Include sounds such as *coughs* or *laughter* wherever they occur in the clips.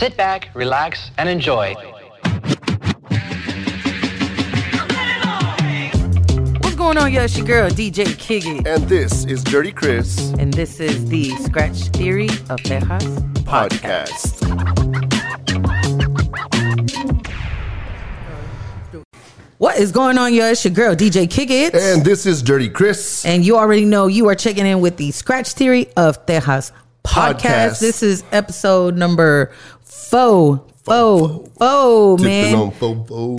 Sit back, relax, and enjoy. What's going on, yo? It's your girl, DJ Kickit. And this is Dirty Chris And this is the Scratch Theory of Tejas podcast. What is going on, yo? It's your girl, DJ Kickit. And this is Dirty Chris. And you already know you are checking in with the Scratch Theory of Tejas podcast. Podcast. This is episode number four. Four. Four, man.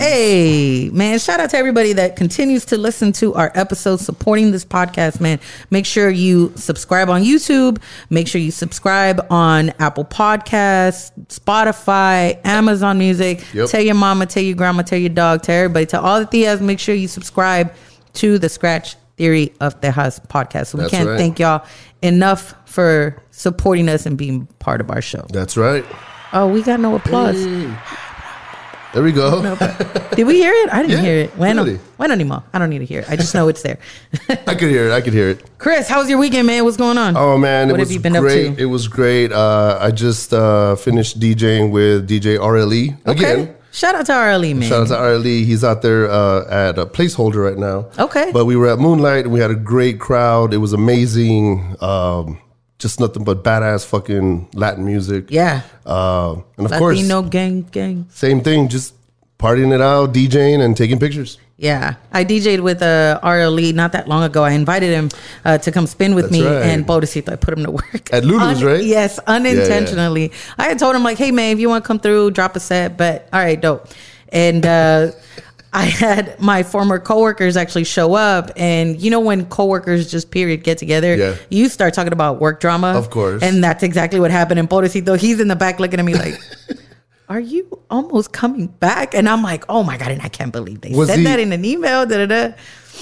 Hey, man, shout out to everybody that continues to listen to our episodes, supporting this podcast, man. Make sure you subscribe on YouTube. Make sure you subscribe on Apple Podcasts, Spotify, Amazon Music. Yep. Tell your mama, tell your grandma, tell your dog, tell everybody, tell all the theas, make sure you subscribe to the Scratch Theory of Tejas podcast. So we That's can't right. thank y'all enough for supporting us and being part of our show. That's right. Oh, we got no applause. There we go. Did we hear it? I didn't Yeah, hear it. Bueno, really. bueno ni mo. I don't need to hear it. I just know it's there. *laughs* I could hear it. I could hear it. Chris, how was your weekend, man? What's going on? Oh man, it What have was you been up great. to? It was great. Uh, I just uh, finished DJing with DJ RLE again. Shout out to RLE, man. Shout out to RLE. He's out there uh, at a placeholder right now. Okay. But we were at Moonlight and we had a great crowd. It was amazing. Um, just nothing but badass fucking Latin music. yeah. Uh, and of course, Latino gang, gang. same thing. Just partying it out, DJing, and taking pictures. Yeah. I DJ'd with uh, RLE not that long ago. I invited him uh, to come spin with That's me, right. and Bodicito, I put him to work. At Lulu's, right? Yes, unintentionally. I had told him, like, hey, man, if you want to come through, drop a set, but all right, dope. And, uh, I had my former coworkers actually show up, and you know when coworkers just period get together, Yeah. you start talking about work drama, Of course. and that's exactly what happened. And Pobrecito, he's in the back looking at me like, *laughs* "Are you almost coming back?" And I'm like, "Oh my god!" And I can't believe they Was said he- that in an email. Da, da, da.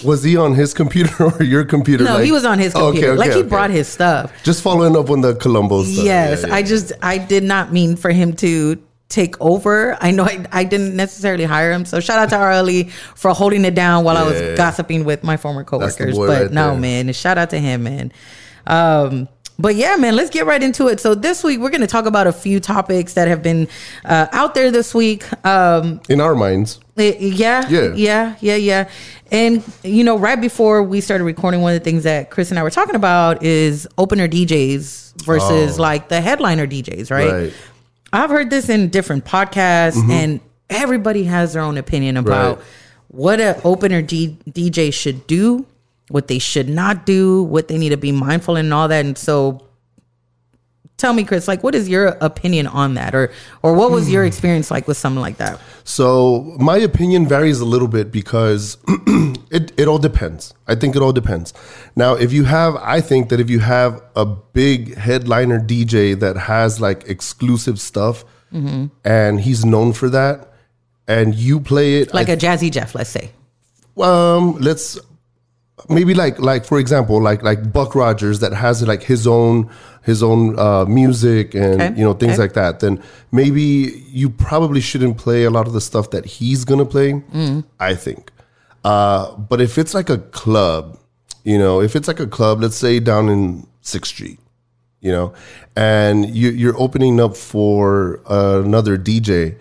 Was he on his computer *laughs* or your computer? No, like- he was on his oh, Okay, computer. okay, like he okay. brought his stuff. Just following up on the Colombo stuff. yes, Yeah, yeah. I just I did not mean for him to take over. I know I, I didn't necessarily hire him. So shout out to RLE for holding it down while I was gossiping with my former coworkers. But right no, there. man, shout out to him, man. Um, but yeah, man, let's get right into it. So this week we're going to talk about a few topics that have been uh, out there this week. Um, in our minds. Eh, yeah, Yeah. yeah, yeah, yeah. And you know, right before we started recording, one of the things that Chris and I were talking about is opener DJs versus Oh. like the headliner DJs, right? Right. I've heard this in different podcasts, mm-hmm. and everybody has their own opinion about Right. what an opener D- DJ should do, what they should not do, what they need to be mindful in, and all that. And so, tell me, Chris, like, what is your opinion on that, or or what was your experience like with something like that? So my opinion varies a little bit because *clears throat* it, it all depends. I think it all depends. Now, if you have, I think that if you have a big headliner DJ that has like exclusive stuff and he's known for that, and you play it Like a Jazzy Jeff, let's say. um let's maybe like like for example like like buck rogers that has like his own his own uh music and Okay, you know things okay. like that then maybe you probably shouldn't play a lot of the stuff that he's gonna play Mm. i think uh but if it's like a club you know if it's like a club let's say down in sixth street you know and you, you're opening up for another dj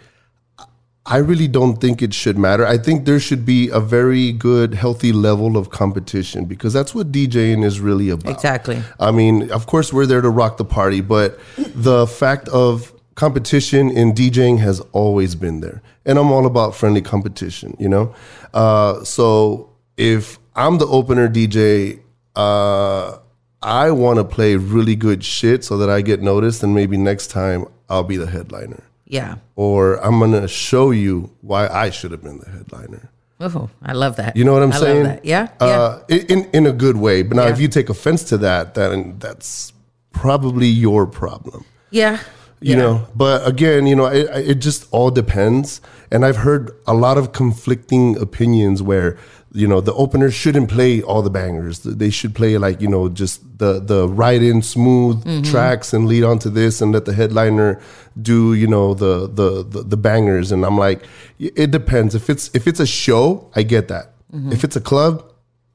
I really don't think it should matter. I think there should be a very good, healthy level of competition because that's what DJing is really about. Exactly. I mean, of course, we're there to rock the party, but the fact of competition in DJing has always been there. And I'm all about friendly competition, you know? Uh, so if I'm the opener DJ, uh, I want to play really good shit so that I get noticed, and maybe next time I'll be the headliner Yeah. or I'm gonna show you why I should have been the headliner. Oh, I love that. You know what I'm I love saying? that. Yeah. yeah. Uh, in in- in a good way. But now, Yeah. if you take offense to that, then that's probably your problem. yeah. You know. But again, you know, it, it just all depends. And I've heard a lot of conflicting opinions where you know the openers shouldn't play all the bangers. They should play like you know just the the right in smooth Mm-hmm. tracks and lead on to this, and let the headliner do you know the the the, the bangers. And I'm like, it depends. If it's if it's a show, I get that. Mm-hmm. If it's a club,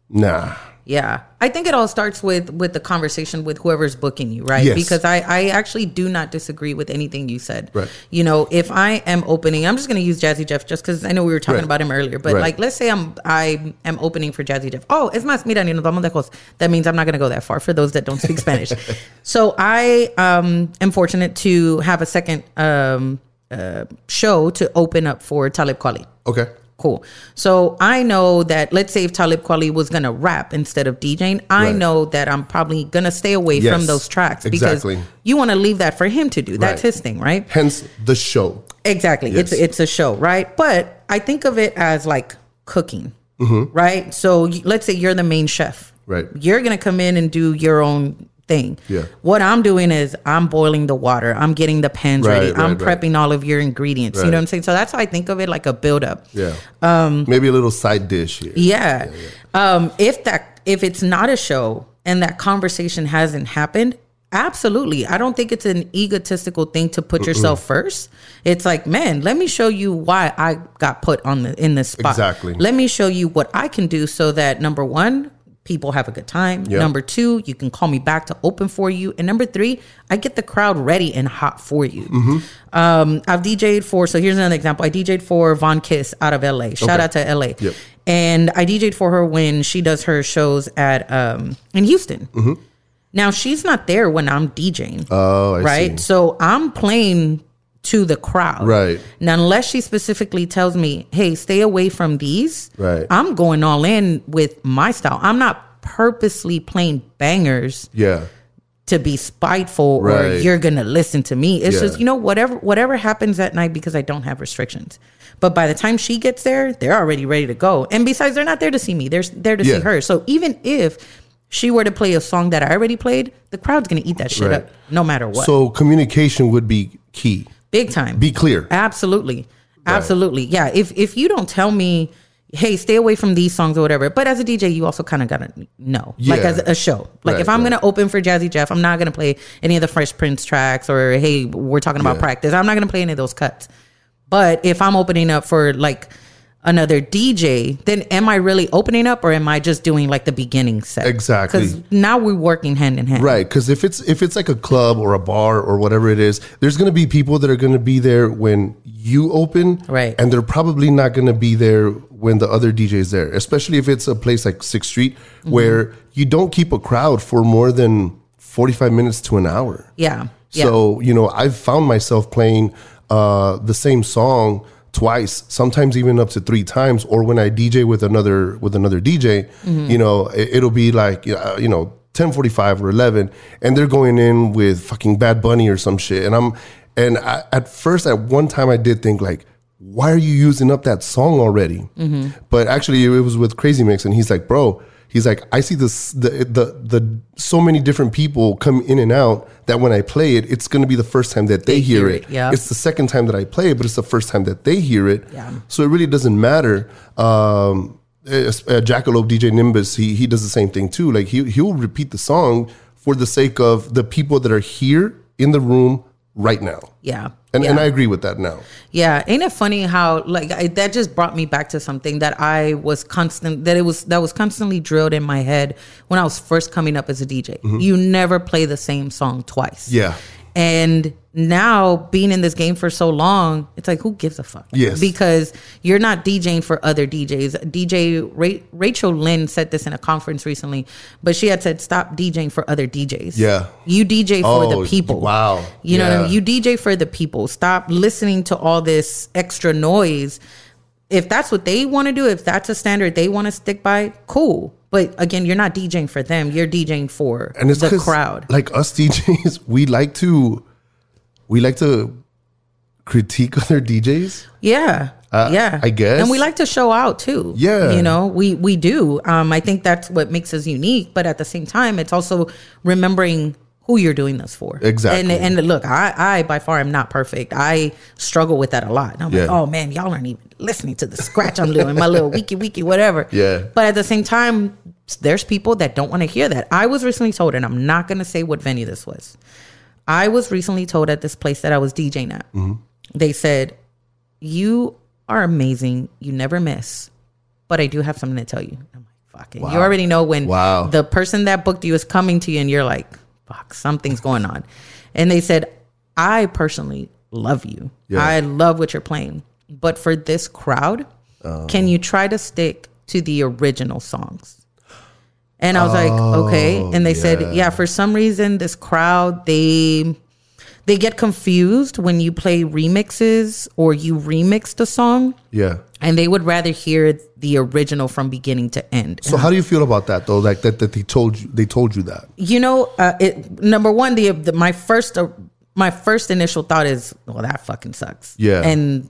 nah. Yeah, I think it all starts with with the conversation with whoever's booking you, right? Yes. Because I I actually do not disagree with anything you said. Right. You know, if I am opening, I'm just going to use Jazzy Jeff just because I know we were talking Right. about him earlier. But Right. like, let's say I'm I am opening for Jazzy Jeff. Oh, es más, mira, ni nos vamos lejos. That means I'm not going to go that far for those that don't speak Spanish. *laughs* So I um am fortunate to have a second um uh, show to open up for Talib Kweli. Okay. Cool. So I know that let's say if Talib Kweli was gonna rap instead of DJing, I Right. know that I'm probably gonna stay away Yes, from those tracks exactly. because you want to leave that for him to do. That's Right. his thing, right? Hence the show. Exactly. It's Yes. it's a show, right? But I think of it as like cooking, Mm-hmm. right? So let's say you're the main chef, Right. You're gonna come in and do your own thing. Yeah. What I'm doing is I'm boiling the water. I'm getting the pans Right, ready. I'm right, right. prepping all of your ingredients. You know what I'm saying? So that's how I think of it, like a build up. Yeah. Um, Maybe a little side dish here. Yeah. Um, if that if it's not a show and that conversation hasn't happened, absolutely. I don't think it's an egotistical thing to put yourself first. It's like, man, let me show you why I got put on the in this spot. Exactly. Let me show you what I can do so that number one, people have a good time. Yeah. Number two, you can call me back to open for you. And number three, I get the crowd ready and hot for you. Mm-hmm. Um, I've DJ'd for, so here's another example. I DJ'd for Von Kiss out of LA. Shout Okay. out to LA. Yep. And I DJ'd for her when she does her shows at um in Houston. Now she's not there when I'm DJing. Mm-hmm. Oh, I right? see. So I'm playing to the crowd. Right. Now unless she specifically tells me, hey, stay away from these, Right. I'm going all in with my style. I'm not purposely playing bangers Yeah. to be spiteful or Right. you're gonna listen to me. It's Yeah. just you know whatever whatever happens that night because I don't have restrictions. But by the time she gets there, they're already ready to go. And besides, they're not there to see me; they're there to Yeah. see her. So even if she were to play a song that I already played, the crowd's gonna eat that shit Right. up no matter what. So communication would be key. Big time. Be clear. Absolutely. Absolutely. Yeah. If if you don't tell me, hey, stay away from these songs or whatever. But as a DJ, you also kind of gotta know. Like as a show. Like Right, if I'm right. gonna open for Jazzy Jeff, I'm not gonna play any of the Fresh Prince tracks or hey, we're talking about Yeah. practice. I'm not gonna play any of those cuts. But if I'm opening up for like another DJ, then am I really opening up or am I just doing like the beginning set? Exactly. Because now we're working hand in hand. Right, because if it's if it's like a club or a bar or whatever it is, there's gonna be people that are gonna be there when you open, Right. And they're probably not gonna be there when the other DJ is there. Especially if it's a place like Sixth Street Mm-hmm. where you don't keep a crowd for more than forty five minutes to an hour. Yeah. Yeah. So you know, I've found myself playing uh, the same song twice, sometimes even up to three times. Or when I DJ with another with another DJ, Mm-hmm. you know, it, it'll be like uh, you know ten forty five or eleven, and they're going in with fucking Bad Bunny or some shit, and I'm and I, at first at one time I did think like. Why are you using up that song already? Mm-hmm. But actually, it was with Crazy Mix, and he's like, "Bro, He's like, I see this the the the so many different people come in and out that when I play it, it's gonna be the first time that they, hear, hear it. it, yeah. It's the second time that I play it, but it's the first time that they hear it. Yeah. So it really doesn't matter. Um, uh, Jackalope DJ Nimbus, he he does the same thing too. Like he he'll repeat the song for the sake of the people that are here in the room right now. Yeah. And yeah. and I agree with that now. Yeah, ain't it funny how like I, that just brought me back to something that I was constant that it was that was constantly drilled in my head when I was first coming up as a DJ. You never play the same song twice. Mm-hmm. Yeah. And now being in this game for so long, it's like who gives a fuck? Yes. Because you're not DJing for other DJs. DJ Ra- Rachel Lynn said this in a conference recently, but she had said stop DJing for other DJs. Yeah. You DJ for Oh, the people. wow. You know what I mean? You DJ for the people. Stop listening to all this extra noise. If that's what they want to do, if that's a standard they want to stick by, cool. But again, you're not DJing for them. You're DJing for and it's the crowd. Like us DJs, we like to we like to critique *laughs* other DJs. Yeah. Uh, yeah. I guess. And we like to show out too. Yeah. You know, we we do. Um I think that's what makes us unique, but at the same time it's also remembering who you're doing this for. Exactly. And and look, I I by far am not perfect. I struggle with that a lot. I'm like, "Oh man, y'all aren't even listening to the scratch I'm doing, my little *laughs* wiki wiki whatever." Yeah. But at the same time, there's people that don't want to hear that. I was recently told and I'm not going to say what venue this was. I was recently told at this place that I was DJing at. Mm-hmm. They said, "You are amazing. You never miss, but I do have something to tell you." I'm like, fuck. And you already know when Wow. the person that booked you is coming to you and you're like, fuck, something's going on. And they said, I personally love you. Yeah. I love what you're playing. But for this crowd, Oh. can you try to stick to the original songs? And I was like, okay. And they Oh, yeah. said, yeah, for some reason, this crowd, they they get confused when you play remixes or you remix the song Yeah. and they would rather hear the original from beginning to end. So how do you feel about that though? Like that that they told you they told you that. you know, uh, it number one, the, the my first uh, my first initial thought is, well, that fucking sucks. Yeah. and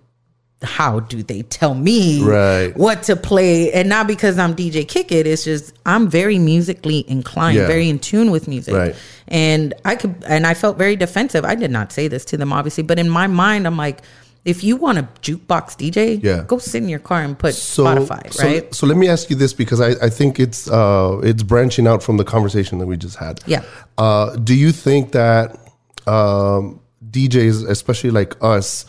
how do they tell me Right. what to play? And not because I'm DJ Kickit, it's just I'm very musically inclined, Yeah. very in tune with music. Right. And I could, and I felt very defensive. I did not say this to them, obviously, but in my mind, I'm like, if you want a jukebox DJ, Yeah. go sit in your car and put So, Spotify, so, right? so let me ask you this because I, I think it's uh, it's branching out from the conversation that we just had. Yeah. Uh, do you think that um, DJs, especially like us,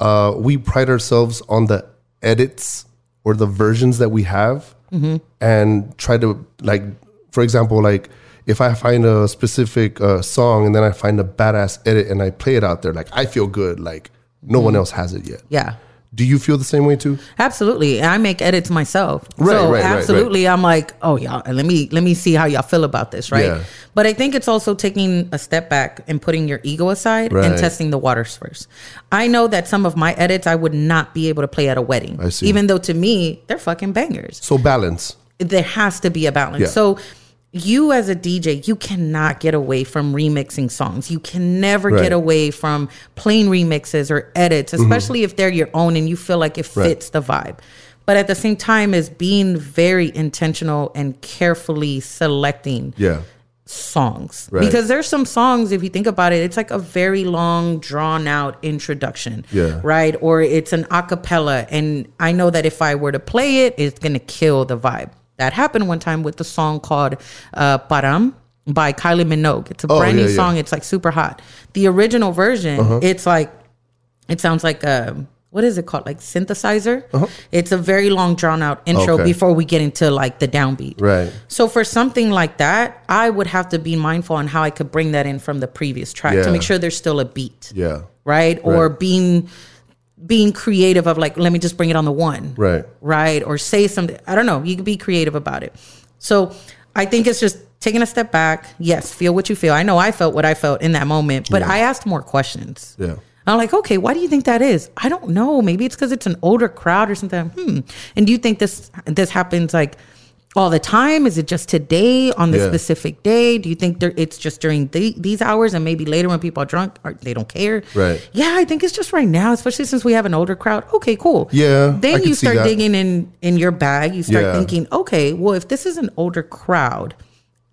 uh, we pride ourselves on the edits or the versions that we have, Mm-hmm. and try to like, for example, like if I find a specific uh, song and then I find a badass edit and I play it out there, like I feel good, like no one else has it yet. Mm-hmm. Yeah. Do you feel the same way too? Absolutely. I make edits myself. Right, so right, right, right. absolutely I'm like, oh y'all let me let me see how y'all feel about this, right? Yeah. But I think it's also taking a step back and putting your ego aside and testing the waters first. I know that some of my edits I would not be able to play at a wedding. I see. Even though to me, they're fucking bangers. So balance. There has to be a balance. Yeah. So you as a DJ, you cannot get away from remixing songs. You can never Right. get away from plain remixes or edits, mm-hmm. especially if they're your own and you feel like it Right. fits the vibe. But at the same time, is being very intentional and carefully selecting Yeah. songs Right. because there's some songs if you think about it it's like a very long drawn out introduction Yeah. right or it's an acapella and i know that if i were to play it it's going to kill the vibe that happened one time with the song called uh, padam by kylie minogue it's a Oh, brand yeah, new yeah. song it's like super hot the original version Uh-huh. it's like it sounds like a what is it called like synthesizer Uh-huh. it's a very long drawn out intro Okay. before we get into like the downbeat Right. so for something like that, I would have to be mindful on how I could bring that in from the previous track Yeah. to make sure there's still a beat, Yeah. right? Or being being creative of like, let me just bring it on the one, Right. right? Or say something. I don't know. You can be creative about it. So I think it's just taking a step back. Yes, feel what you feel. I know I felt what I felt in that moment, but I asked more questions. Yeah. I'm like, okay, why do you think that is? I don't know. Maybe it's because it's an older crowd or something. Hmm. And do you think this this happens like all the time? Is it just today on this Yeah. specific day? Do you think there, it's just during the, these hours and maybe later when people are drunk or they don't care? Right. Yeah, I think it's just right now, especially since we have an older crowd. Okay, cool. Yeah, Then you start digging in in your bag. You start Yeah. thinking, okay, well, if this is an older crowd,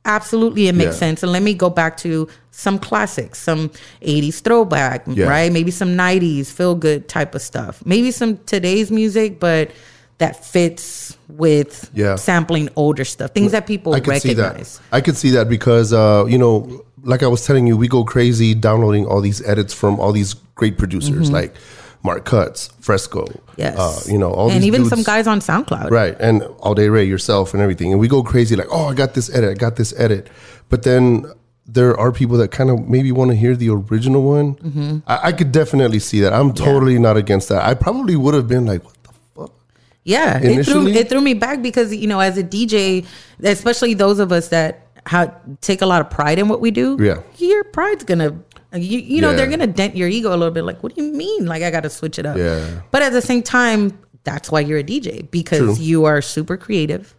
absolutely it makes Yeah. sense. And let me go back to some classics, some 80s throwback, right? Maybe some 90s feel good type of stuff. Maybe some today's music, but that fits with Yeah. sampling older stuff, things that people I recognize. that. I could see that because uh, you know, like I was telling you, we go crazy downloading all these edits from all these great producers like Mark Cuts, Fresco. Mm-hmm. Yes. Uh, you know, all these. and even dudes- some guys on SoundCloud. Right. And All Day Ray, yourself, and everything. And we go crazy like, oh, I got this edit, I got this edit. But then there are people that kind of maybe want to hear the original one. Mm-hmm. I, I could definitely see that. I'm totally not against that. I probably would have been like, what? Yeah, it threw it threw me back because you know, as a DJ, especially those of us that ha take a lot of pride in what we do. Yeah. your pride's gonna, you, you know, Yeah. they're gonna dent your ego a little bit. Like, what do you mean? Like, I got to switch it up. Yeah. But at the same time, that's why you're a DJ because True. you are super creative.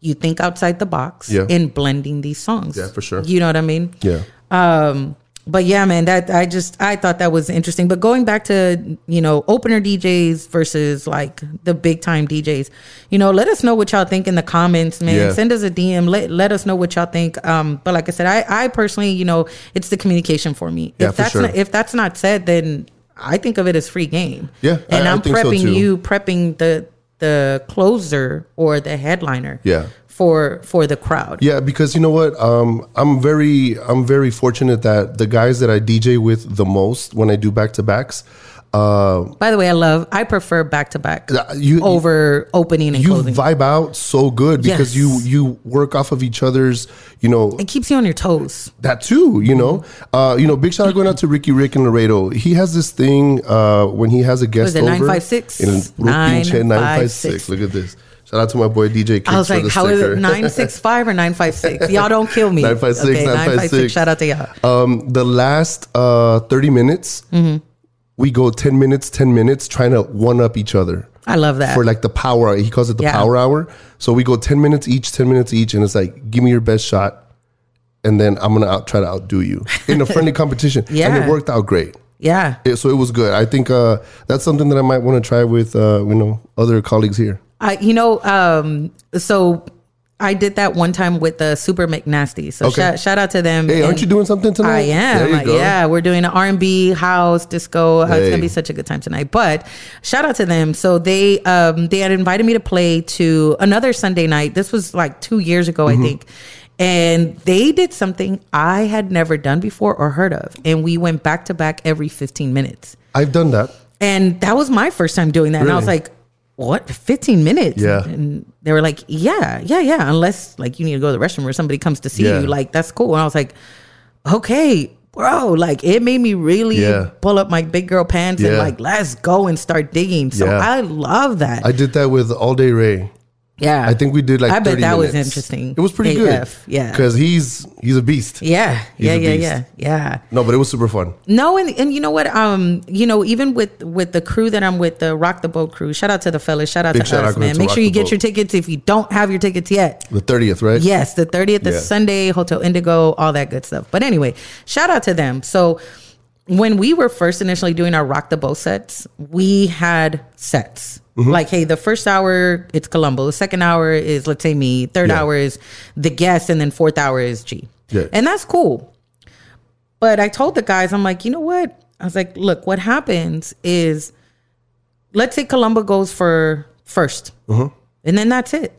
You think outside the box Yeah. in blending these songs. Yeah, for sure. You know what I mean? Yeah. Um, but yeah, man, that I just I thought that was interesting. But going back to you know opener DJs versus like the big time DJs, you know, let us know what y'all think in the comments, man. Yeah. Send us a DM. Let let us know what y'all think. Um, but like I said, I I personally, you know, it's the communication for me. Yeah, if for that's sure. not, if that's not said, then I think of it as free game. Yeah, and I- am so prepping too. you, prepping the the closer or the headliner. Yeah. For for the crowd. Yeah, because you know what? Um, I'm very, I'm very fortunate that the guys that I DJ with the most when I do back to backs, By the way, I love. I prefer back to back Uh, over opening and you closing. vibe out so good because Yes. you you work off of each other's you know it keeps you on your toes. that too you know uh you know big shout out going out to ricky rick and laredo he has this thing uh when he has a guest it, over 956? in puro pinche 956 956. look at this shout out to my boy dj Kicks I was for like, the how is it nine six five or nine five six? *laughs* Y'all don't kill me. 956, Okay, 956. Shout out to y'all. um the last uh 30 minutes Mm-hmm. we go 10 minutes 10 minutes trying to one up each other I love that. for like the power hour. He calls it the Yeah. power hour. So we go 10 minutes each, 10 minutes each, and it's like, give me your best shot. And then I'm gonna out, try to outdo you in a friendly *laughs* competition. yeah. And it worked out great. yeah. It- so it was good. I think uh, that's something that I might want to try with uh, you know other colleagues here. I, you know, um, so I did that one time with the Super McNasty. So Okay. shout, shout out to them. Hey, aren't And you doing something tonight? I am. There you go. Yeah, we're doing an R and B house disco. Uh, It's gonna be such a good time tonight. But shout out to them. So they um they had invited me to play to another Sunday night. This was like two years ago, Mm-hmm. I think. And they did something I had never done before or heard of. And we went back to back every 15 minutes. I've done that. And that was my first time doing that. And I was like, what? 15 minutes? Yeah. And they were like, yeah, yeah, yeah. Unless like you need to go to the restroom or somebody comes to see Yeah. you. Like, that's cool. And I was like, okay, bro. Like, it made me really Yeah. pull up my big girl pants and like, let's go and start digging. So Yeah. I love that. I did that with All Day Ray. Yeah. I think we did like. I bet 30 that was interesting. It was pretty AF, good. yeah. because he's he's a beast. yeah. He's Yeah. Yeah. Yeah. Yeah. No, but it was super fun. No, and and you know what? Um, you know, even with with the crew that I'm with, the Rock the Boat crew. Shout out to the fellas. Shout out Big to shout us, out man. Make sure you get Boat. your tickets if you don't have your tickets yet. The thirtieth, right? Yes, the 30th is Yeah. Sunday, Hotel Indigo, all that good stuff. But anyway, shout out to them. So when we were first initially doing our Rock the Boat sets, we had sets. Mm-hmm. Like, hey, the first hour it's Colombo, the second hour is let's say me, third Yeah. hour is the guest, and then fourth hour is G. Yeah. And that's cool. But I told the guys, I'm like, you know what? I was like, look, what happens is let's say Colombo goes for 1st Uh-huh. and then that's it.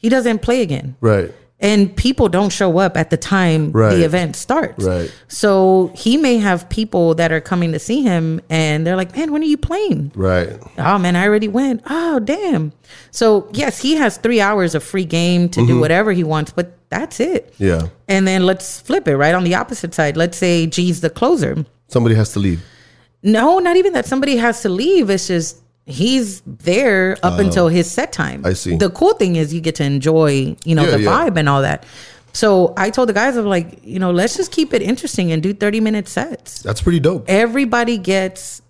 He doesn't play again Right. And people don't show up at the time Right. the event starts. Right. So he may have people that are coming to see him and they're like, man, when are you playing? Right. Oh man, I already went. Oh damn. So yes, he has three hours of free game to do whatever he wants, but that's it. Mm-hmm. Yeah. And then let's flip it right on the opposite side. Let's say G's the closer. Somebody has to leave. No, not even that somebody has to leave. It's just he's there up until his set time. I see. The cool thing is you get to enjoy, you know, Yeah, the yeah. vibe and all that. So I told the guys, I'm like, you know, let's just keep it interesting and do 30 minute sets. That's pretty dope. Everybody gets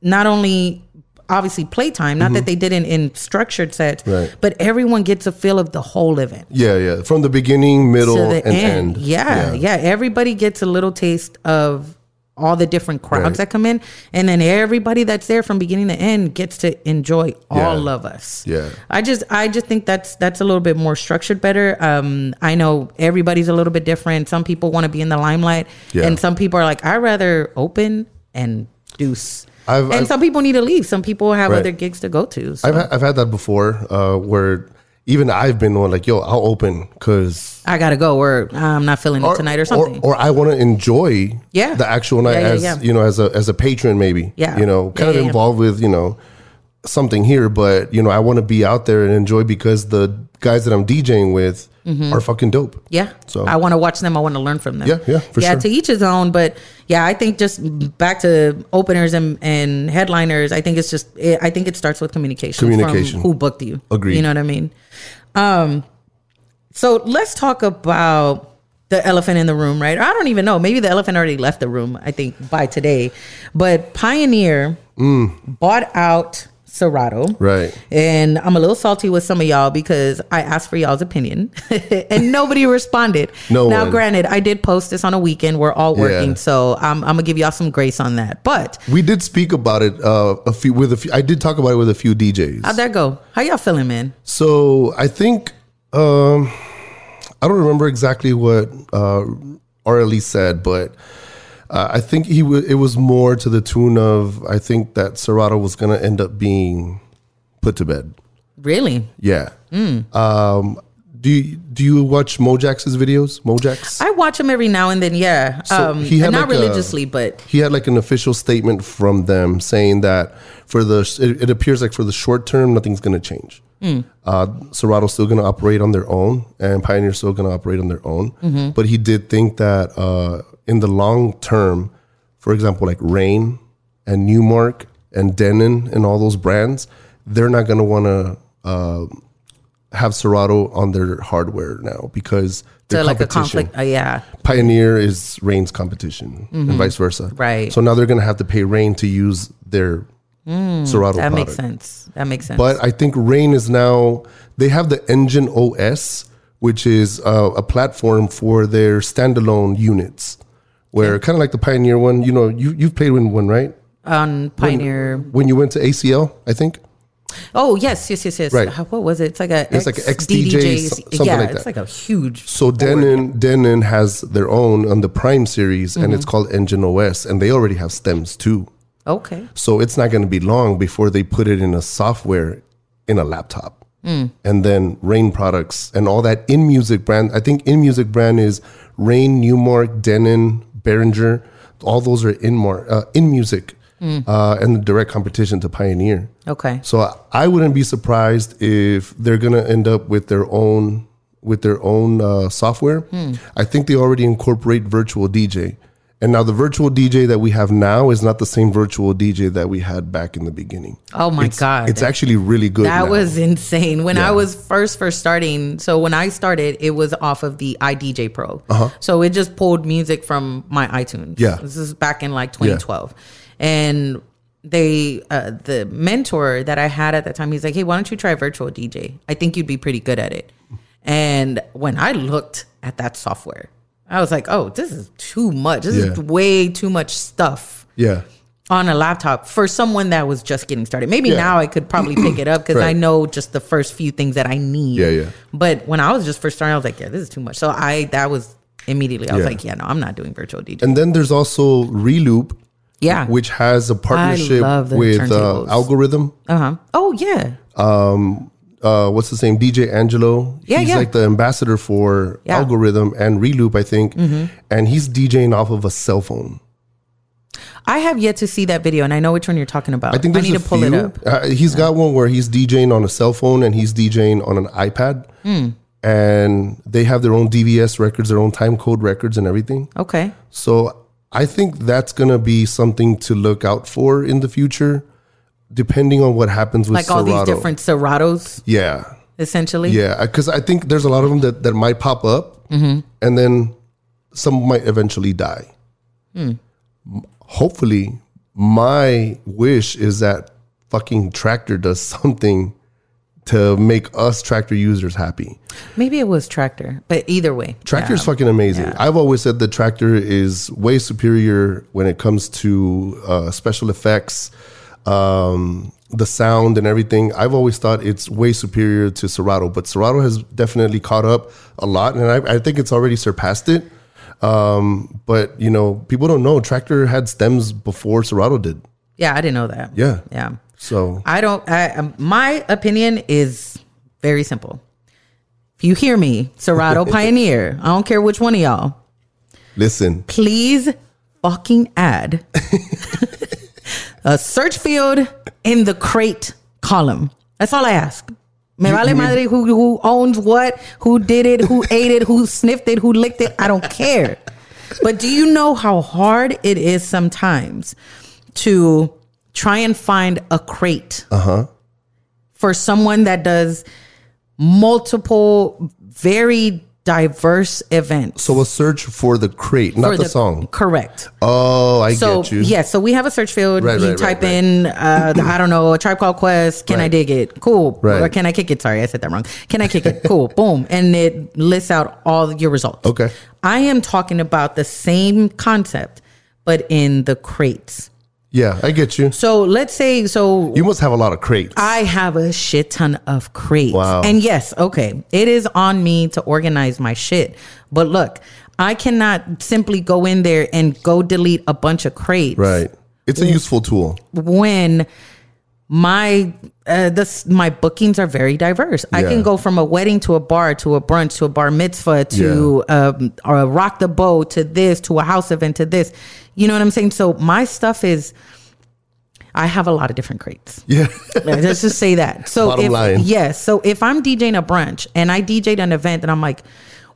not only obviously playtime, not that they didn't in structured sets, Mm-hmm. Right. but everyone gets a feel of the whole event Yeah, yeah. From the beginning, middle, the and end. end. Yeah, yeah, Everybody gets a little taste of all the different crowds Right. that come in, and then everybody that's there from beginning to end gets to enjoy all Yeah. of us. Yeah. I just, I just think that's that's a little bit more structured, better. Um, I know everybody's a little bit different. Some people want to be in the limelight, Yeah. and some people are like, I rather open and deuce. I've- and I've- some people need to leave. Some people have Right. other gigs to go to. So I've I've had that before, uh, where even I've been one like, yo, I'll open because I gotta go, or uh, I'm not feeling it tonight, or something. or, I want to enjoy Yeah. the actual night Yeah, yeah, as you know as a as a patron maybe Yeah. you know kind of involved with you know something here but you know I want to be out there and enjoy because the guys that I'm DJing with are fucking dope Yeah. So- I want to watch them. I want to learn from them. Yeah, yeah, for yeah, sure. to each his own. But yeah, I think just back to openers and, and headliners, I think it's just, it, I think it starts with communication. Communication. From who booked you. Agreed. You know what I mean? Um, so let's talk about the elephant in the room, right? I don't even know. Maybe the elephant already left the room, I think, by today. But Pioneer bought out Serato. Right. And I'm a little salty with some of y'all because I asked for y'all's opinion *laughs* and nobody responded. No Now, one. granted, I did post this on a weekend. We're all working. Yeah. So I'm, I'm going to give y'all some grace on that. But we did speak about it uh, a few with a few I did talk about it with a few DJs how'd that go? How y'all feeling, man? So I think um, I don't remember exactly what uh, RLE said, but uh, I think he w- it was more to the tune of I think that Serato was going to end up being put to bed. Really? Yeah. Um, do you do you watch Mojaxx's videos? Mojax. I watch them every now and then. Yeah, So um, he had not like a- religiously, but he had like an official statement from them saying that for the it, it appears like for the short term nothing's going to change. Uh, Serato's still going to operate on their own, and Pioneer's still going to operate on their own. But he did think that uh, in the long term, for example, like Rane and Numark and Denon and all those brands, they're not going to want to uh, have Serato on their hardware now because they're so like a conflict. Uh, yeah, Pioneer is Rane's competition and vice versa. Mm-hmm. Right. So now they're going to have to pay Rane to use their Serato that product. makes sense. That makes sense. But I think Rane is now, they have the Engine OS, which is uh, a platform for their standalone units, where kind of like the Pioneer one, you know, you, you've played in one, right? on Pioneer. When you went to ACL, I think. Oh yes, yes, yes, yes. Right. What was it? It's like a It's like a XDJ, something yeah, like it's like a huge. So Denon, Denon has their own on the Prime series, and Mm-hmm. it's called Engine OS, and they already have stems too. Okay. So it's not going to be long before they put it in a software in a laptop. And then Rane products and all that inMusic brand. I think inMusic brand is Rane, Numark, Denon, Behringer. All those are in more uh, inMusic uh, and the direct competition to Pioneer. Okay. So I- I wouldn't be surprised if they're gonna end up with their own with their own uh, software. I think they already incorporate virtual DJ, and now the virtual DJ that we have now is not the same virtual DJ that we had back in the beginning. Oh my It's- god. it's actually really good. That now. was insane. When I was first first starting, so when I started, it was off of the iDJ Pro. Uh-huh. So it just pulled music from my iTunes. Yeah. This is back in like 2012. And they uh, the mentor that I had at that time, he's like, "Hey, why don't you try virtual DJ? I think you'd be pretty good at it." And when I looked at that software, I was like, "Oh, this is too much. This is way too much stuff." yeah. on a laptop for someone that was just getting started. Maybe Yeah. now I could probably pick it up because I know just the first few things that I need. Yeah, yeah. But when I was just first starting, I was like, yeah, this is too much. So I that was immediately I was Yeah. like, yeah, no, I'm not doing virtual DJ. And then there's also Reloop, yeah. which has a partnership with uh. Algoriddim. uh huh. Oh yeah. Uh, what's his name? DJ Angelo. Yeah, he's yeah. like the ambassador for Yeah. Mm-hmm. Algoriddim and Reloop, I think. And he's DJing off of a cell phone. I have yet to see that video, and I know which one you're talking about. I think I need to pull few. it up. Uh, he's got one where he's DJing on a cell phone and he's DJing on an iPad. Hmm. And they have their own DVS records, their own time code records, and everything. Okay. So I think that's going to be something to look out for in the future, depending on what happens with Like all these different Seratos, Yeah. essentially. Yeah, because I think there's a lot of them that, that might pop up, Mm-hmm. and then some might eventually die. Hmm. M- Hopefully, my wish is that fucking Traktor does *laughs* something to make us Traktor users happy. Maybe it was Traktor, but either way. Traktor is yeah. fucking amazing. I've always said that Traktor is way superior when it comes to uh, special effects, um, the sound, and everything. I've always thought it's way superior to Serato, but Serato has definitely caught up a lot, and I, I think it's already surpassed it. Um, but you know, people don't know Traktor had stems before Serato did. Yeah, I didn't know that. Yeah. Yeah. So I don't. I, um, my opinion is very simple. If you hear me, Serato *laughs* Pioneer, I don't care which one of y'all. listen, Please fucking add *laughs* a search field in the crate column. That's all I ask. Me vale madre who, who owns what, who did it, who *laughs* ate it, who sniffed it, who licked it. I don't care. But do you know how hard it is sometimes to try and find a crate for someone that does multiple, very diverse events? so a search for the crate, not for the, song. Correct. Oh, I So get you. yeah, so we have a search field. Right, you right, type right. in, uh, I don't know, a tribe called Quest. Can I dig it? Cool. Right. Or can I kick it? Sorry, I said that wrong. Can I kick it? Cool. *laughs* Boom, and it lists out all your results. Okay. I am talking about the same concept, but in the crates. Yeah, I get you. So let's say so. You must have a lot of crates. I have a shit ton of crates. Wow. And yes, okay, it is on me to organize my shit. But look, I cannot simply go in there and go delete a bunch of crates. right. It's a useful tool. when my uh, this my bookings are very diverse. I can go from a wedding to a bar to a brunch to a bar mitzvah to um, or a rock the boat to this to a house event to this. You know what I'm saying? So my stuff is. I have a lot of different crates. Yeah. *laughs* Let's just say that. So Bottom if line. yes, so if I'm DJing a brunch and I DJed an event and I'm like,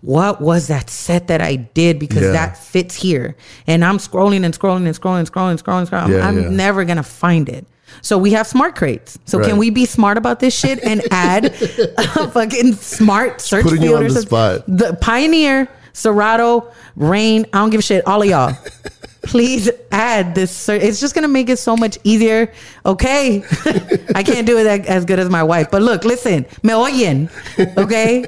what was that set that I did because Yeah. that fits here? And I'm scrolling and scrolling and scrolling and scrolling and scrolling, scrolling. Yeah, I'm yeah. never gonna find it. So we have smart crates. So Right. can we be smart about this shit and *laughs* add a fucking smart search Putting you field on or something? spot. The Pioneer, Serato, Rane. I don't give a shit. All of y'all. *laughs* Please add this. Search. It's just gonna make it so much easier. Okay, I can't do it as good as my wife, but look, listen, me oyen. Okay,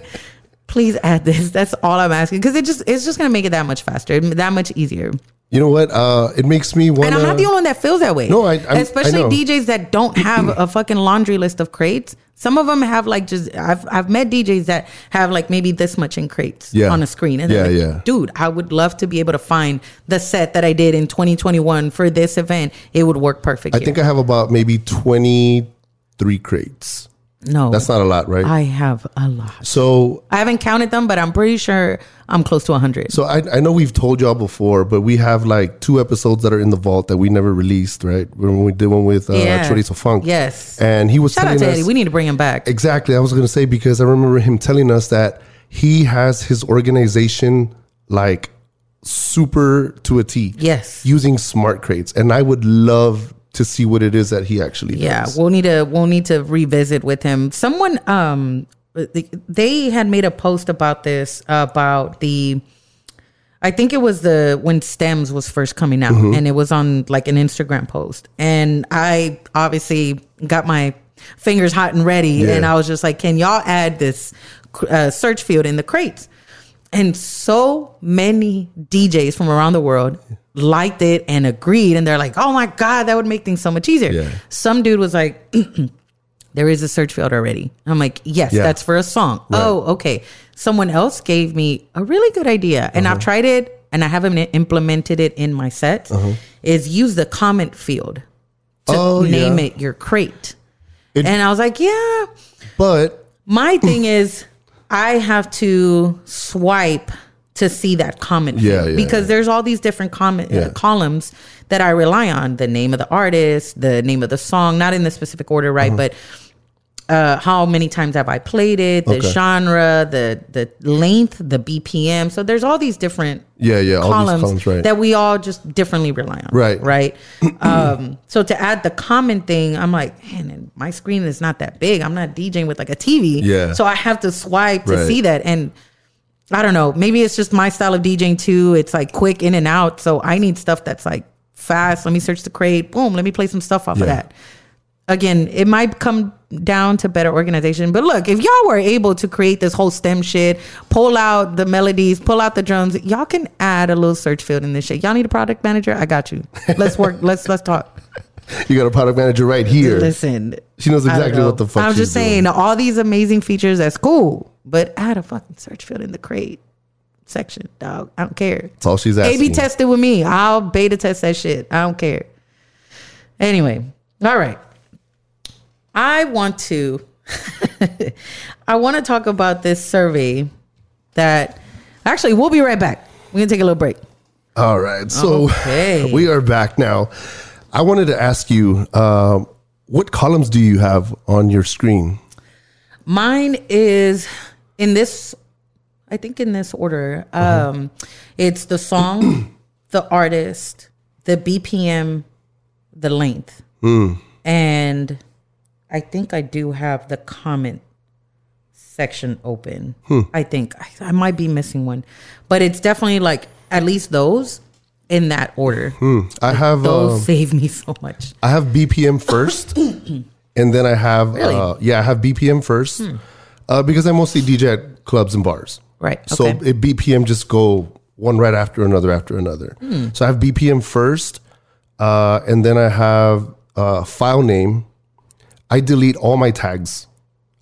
please add this. That's all I'm asking because it just it's just gonna make it that much faster, that much easier. You know what? Uh, it makes me want And I'm not the only one that feels that way. No, I- I'm- I especially know. DJs that don't have a fucking laundry list of crates. Some of them have like just I've I've met DJs that have like maybe this much in crates Yeah. on a screen. And Yeah, like, yeah. Dude, I would love to be able to find the set that I did in 2021 for this event. It would work perfect. I think I have about maybe 23 crates. No, That's not a lot, right? I have a lot. so I haven't counted them, but I'm pretty sure I'm close to 100. So I, I know we've told y'all before, but we have like two episodes that are in the vault that we never released, right? When we did one with uh, Yeah. Chorizo Funk. Yes. And he was Shout out telling to us Eddie. We need to bring him back. exactly. I was going to say because I remember him telling us that he has his organization like super to a T. Yes. Using smart crates, and I would love to see what it is that he actually does. Yeah, does. we'll need to we'll need to revisit with him. Someone um they had made a post about this about the I think it was the when stems was first coming out and it was on like an Instagram post and I obviously got my fingers hot and ready Yeah. and I was just like can y'all add this uh, search field in the crates and so many DJs from around the world liked it and agreed and they're like oh my god that would make things so much easier Yeah. some dude was like *clears throat* there is a search field already. I'm like, yes, Yeah. that's for a song. Oh, okay. Someone else gave me a really good idea, and Uh-huh. I've tried it, and I haven't implemented it in my sets. Is use the comment field to Oh, name yeah. it your crate. It- and I was like, yeah. But My thing is, I have to swipe to see that comment Yeah, yeah, because yeah. there's all these different comment Yeah. uh, columns that I rely on: the name of the artist, the name of the song, not in the specific order, right? Uh-huh. But uh, how many times have I played it? The Okay. genre, the the length, the BPM. So there's all these different yeah, yeah, all these columns, columns, right? that we all just differently rely on. Right. Right. um, so to add the common thing, I'm like, man, and my screen is not that big. I'm not DJing with like a TV. Yeah. So I have to swipe to Right. see that. And I don't know. Maybe it's just my style of DJing too. It's like quick in and out. So I need stuff that's like fast. Let me search the crate. Boom. Let me play some stuff off of that. Again, it might come down to better organization. But look, if y'all were able to create this whole STEM shit, pull out the melodies, pull out the drums, y'all can add a little search field in this shit. Y'all need a product manager? I got you. Let's work. *laughs* let's let's talk. *laughs* you got a product manager right here. Listen. She knows exactly what the fuck I'm just saying, doing. all these amazing features, that's cool. But add a fucking search field in the crate section, dog. I don't care. That's all she's asking. A/B test it with me. I'll beta test that shit. I don't care. Anyway, all right. I want to. *laughs* I want to talk about this survey that. Actually, we'll be right back. We're gonna take a little break. All right. So Okay. *laughs* we are back now. I wanted to ask you, um, what columns do you have on your screen? Mine is in this, I think in this order. Um, it's the song, *clears throat* the artist, the BPM, the length, and I think I do have the comment section open. I think I, I might be missing one, but it's definitely like at least those in that order. I have Those um, save me so much. I have BPM first, *coughs* and then I have Really? uh, yeah I have BPM first uh, because I mostly DJ at clubs and bars. Right, So okay. it BPM just go one right after another after another. So I have BPM first, uh, and then I have uh, file name. I delete all my tags.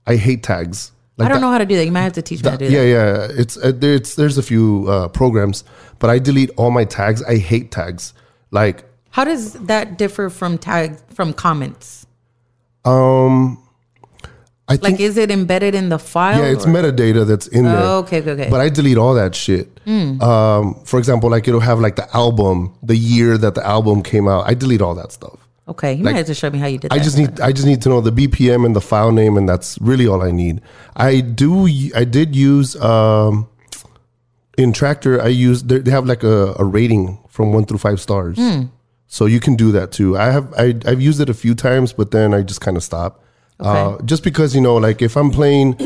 I hate tags. Like I don't that- know how to do that. You might have to teach me how to do yeah, that. yeah. It's uh, there- it's there's a few uh, programs, but I delete all my tags. I hate tags. Like How does that differ from tag from comments? Um, I think Like, is it embedded in the file? yeah, it's or- metadata that's in there. Oh, okay, okay, okay. But I delete all that shit. Um, for example, like it'll have like the album, the year that the album came out. I delete all that stuff. Okay, you might have to show me how you did I that. just need I just need to know the BPM and the file name, and that's really all I need. I do I did use um, in Traktor. I use they have like a, a rating from one through five stars, so you can do that too. I have I, I've used it a few times, but then I just kind of stop. Uh, just because you know, like if I'm playing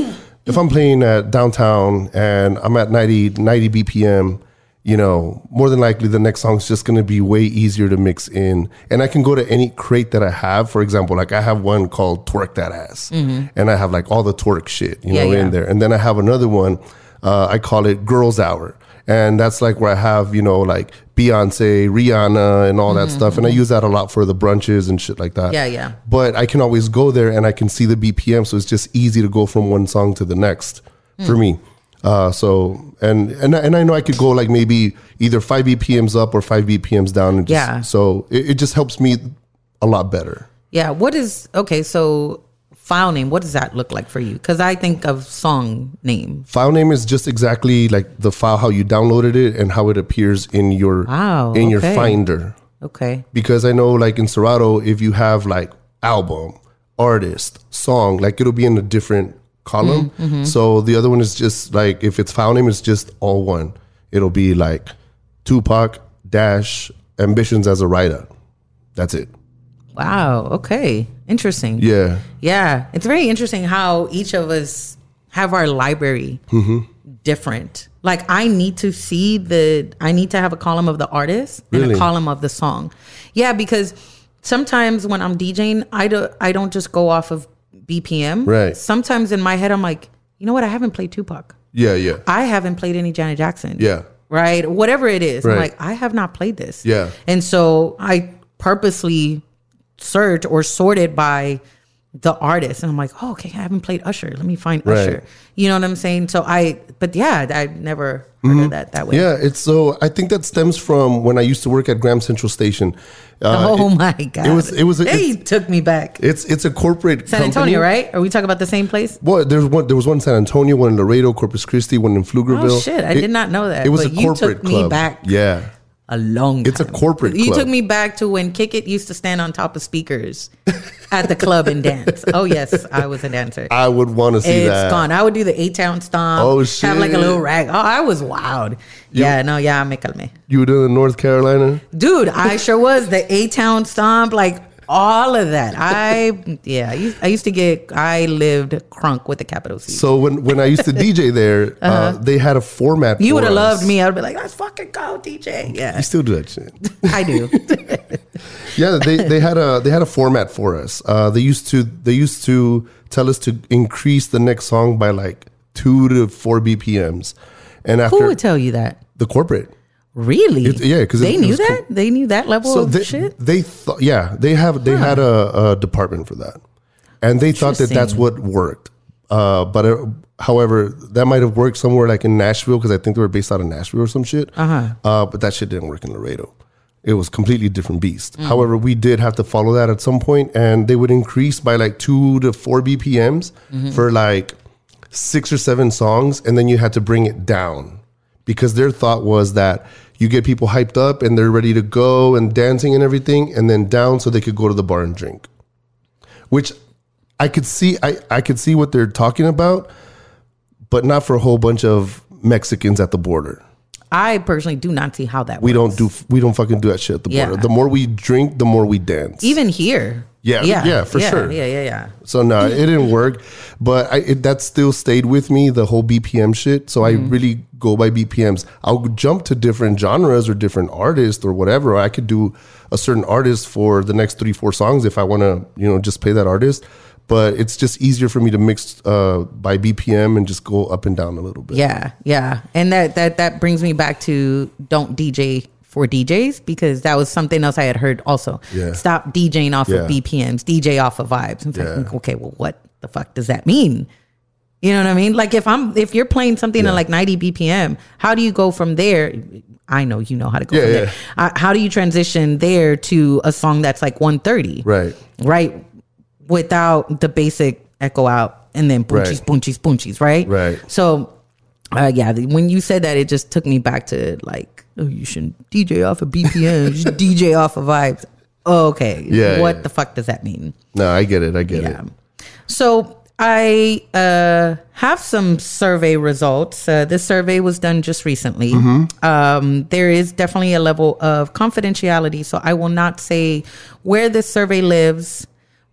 if I'm playing at downtown and I'm at 90, 90 BPM. You know, more than likely the next song's just gonna be way easier to mix in. And I can go to any crate that I have. For example, like I have one called Twerk That Ass. And I have like all the twerk shit, you Yeah, know, yeah. in there. And then I have another one, uh, I call it Girls Hour. And that's like where I have, you know, like Beyonce, Rihanna, and all that stuff. And I use that a lot for the brunches and shit like that. Mm-hmm. Yeah, yeah. But I can always go there and I can see the BPM. So it's just easy to go from one song to the next for Hmm. me. Uh, so and and I- and I know I could go like maybe either five BPMs up or five BPMs down. And just, Yeah. So it, it just helps me a lot better. Yeah. What is okay? So file name. What does that look like for you? Because I think of song name. File name is just exactly like the file how you downloaded it and how it appears in your Wow, in your finder. Okay. because I know like in Serato, if you have like album, artist, song, like it'll be in a different column. Mm-hmm, So the other one is just like if it's file name, it's just all one. It'll be like Tupac dash ambitions as a writer. That's it. Wow. Okay. Interesting. Yeah. Yeah, it's very interesting how each of us have our library Mm-hmm. different. Like I need to see the I need to have a column of the artist and a column of the song. Yeah, because sometimes when I'm DJing, I don't I don't just go off of BPM. Right. Sometimes in my head I'm like, you know what? I haven't played Tupac. Yeah. Yeah. I haven't played any Janet Jackson. Yeah. Right. Whatever it is. I'm like, I have not played this. Yeah. And so I purposely search or sort it by the artist. And I'm like, oh, okay, I haven't played Usher. Let me find Right. Usher. You know what I'm saying? So I, but yeah, I never heard of that that way. Mm-hmm. Yeah, it's so. I think that stems from when I used to work at Graham Central Station. Uh, oh it- my God. It was. It was. They took me back. it's it's a corporate. San company. Antonio, right? Are we talking about the same place? Well, there's one. There was one in San Antonio, one in Laredo, Corpus Christi, one in Pflugerville. Oh shit, I It- did not know that. It was a you corporate took me club. back Yeah, a long It's a corporate You club. took me back to when Kickit used to stand on top of speakers at the club and dance. Oh yes, I was a dancer. I would want to see It's that. gone. I would do the A-Town Stomp. Oh, shit. Have like a little rag. Oh, I was wild. yeah, no, yeah, me calme. You were doing in North Carolina. Dude, I sure was the A-Town Stomp, like all of that. I yeah, I used, I used to get. I lived crunk with a capital C. So when when I used to DJ *laughs* there, uh, they had a format. Uh-huh. you would have loved me. I'd be like, let's fucking go, DJ. Yeah, You still do that shit. *laughs* I do. *laughs* yeah, they, they had a they had a format for us. Uh, they used to they used to tell us to increase the next song by like two to four BPMs, and after Who would tell you that? the corporate. Really? It- yeah, 'cause they it- it knew was that. cool. They knew that level So of they, shit. they thought, yeah, they have they had a, a department for that, and they thought that that's what worked. Uh, but uh, however, that might have worked somewhere like in Nashville because I think they were based out of Nashville or some shit. Uh-huh. Uh, but that shit didn't work in Laredo. It was completely different beast. Mm. However, we did have to follow that at some point, and they would increase by like two to four BPMs Mm-hmm. for like six or seven songs, and then you had to bring it down because their thought was that you get people hyped up and they're ready to go and dancing and everything, and then down so they could go to the bar and drink. Which I could see, I, I could see what they're talking about, but not for a whole bunch of Mexicans at the border. I personally do not see how that. We works. don't do, we don't fucking do that shit at the Yeah. border. The more we drink, the more we dance. even here. Yeah, yeah, yeah for sure. Yeah, yeah, yeah. So no, it didn't work, but I, it, that still stayed with me the whole BPM shit. So I mm-hmm. really go by BPMs. I'll jump to different genres or different artists or whatever. I could do a certain artist for the next three, four songs if I want to, you know, just play that artist. But it's just easier for me to mix uh, by BPM and just go up and down a little bit. Yeah, yeah. And that that that brings me back to don't DJ for DJs because that was something else I had heard also. Yeah. Stop DJing off Yeah. of BPMs, DJ off of vibes. It's Yeah. like, okay, well, what the fuck does that mean? You know what I mean? Like if I'm if you're playing something Yeah. at like 90 BPM, how do you go from there? I know you know how to go Yeah, from yeah. there. Uh, how do you transition there to a song that's like 130? Right. Right. Without the basic echo out and then boonchies, Right. boonchies, boonchies, right? Right. So, uh, yeah, when you said that, it just took me back to like, oh, you shouldn't DJ off of BPM, you should *laughs* DJ off of vibes. Oh, okay. Yeah, What yeah. the fuck does that mean? No, I get it. I get Yeah. it. So I uh, have some survey results. Uh, this survey was done just recently. Um, there is definitely a level of confidentiality, so I will not say where this survey lives.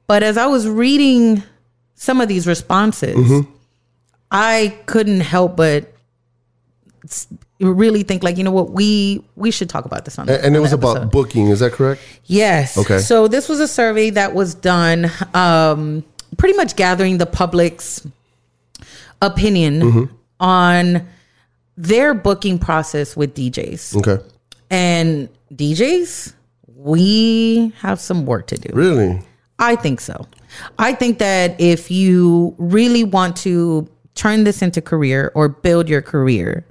But as I was reading some of these responses, I couldn't help but really think like you know what we we should talk about this on A- And it was about booking. Is that correct? Yes. Okay. So this was a survey that was done, um, pretty much gathering the public's opinion Mm-hmm. on their booking process with DJs. Okay. And DJs, we have some work to do. Really? I think so. I think that if you really want to turn this into career or build your career,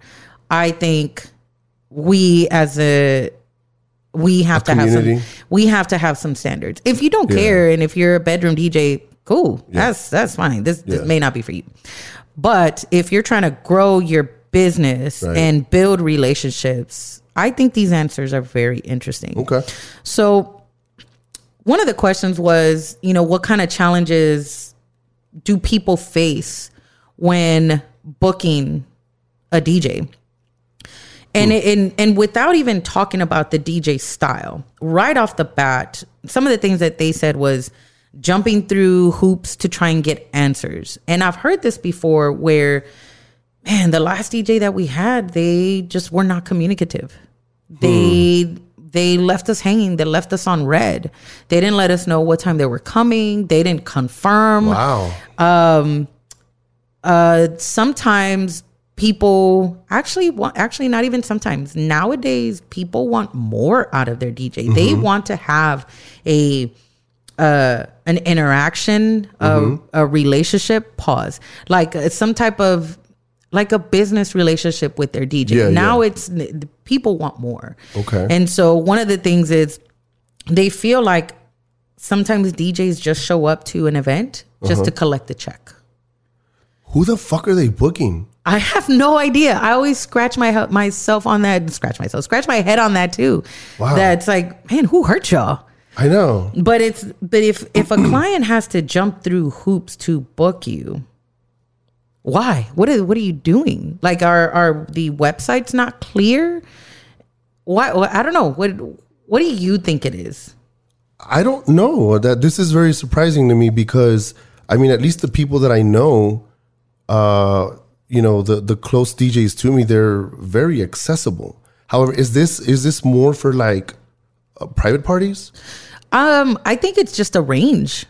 I think we as a we have to have some we have to have some standards. If you don't care and if you're a bedroom DJ, cool. That's that's fine. This, this may not be for you. But if you're trying to grow your business Right. and build relationships, I think these answers are very interesting. Okay. So one of the questions was, you know, what kind of challenges do people face when booking a DJ? And, and and without even talking about the DJ style, right off the bat, some of the things that they said was jumping through hoops to try and get answers. And I've heard this before where man, the last DJ that we had, they just were not communicative. They hmm. They left us hanging. They left us on red. They didn't let us know what time they were coming. They didn't confirm. Wow. Uh, sometimes people actually want actually not even sometimes nowadays people want more out of their DJ. They want to have a uh an interaction, a, a relationship pause, like uh, some type of like a business relationship with their DJ. Yeah, now yeah. it's people want more. Okay. And so one of the things is they feel like sometimes DJs just show up to an event just to uh-huh. collect a check. Who the fuck are they booking? I have no idea. I always scratch my myself on that. Scratch myself. Scratch my head on that too. Wow. That's like, man, who hurt y'all? I know. But it's but if if a *clears throat* client has to jump through hoops to book you, why? What are what are you doing? Like, are are the websites not clear? Why? I don't know. What what do you think it is? I don't know that this is very surprising to me because I mean, at least the people that I know, uh, you know, the the close DJs to me, they're very accessible. However, is this is this more for like uh, private parties? Um, I think it's just a range.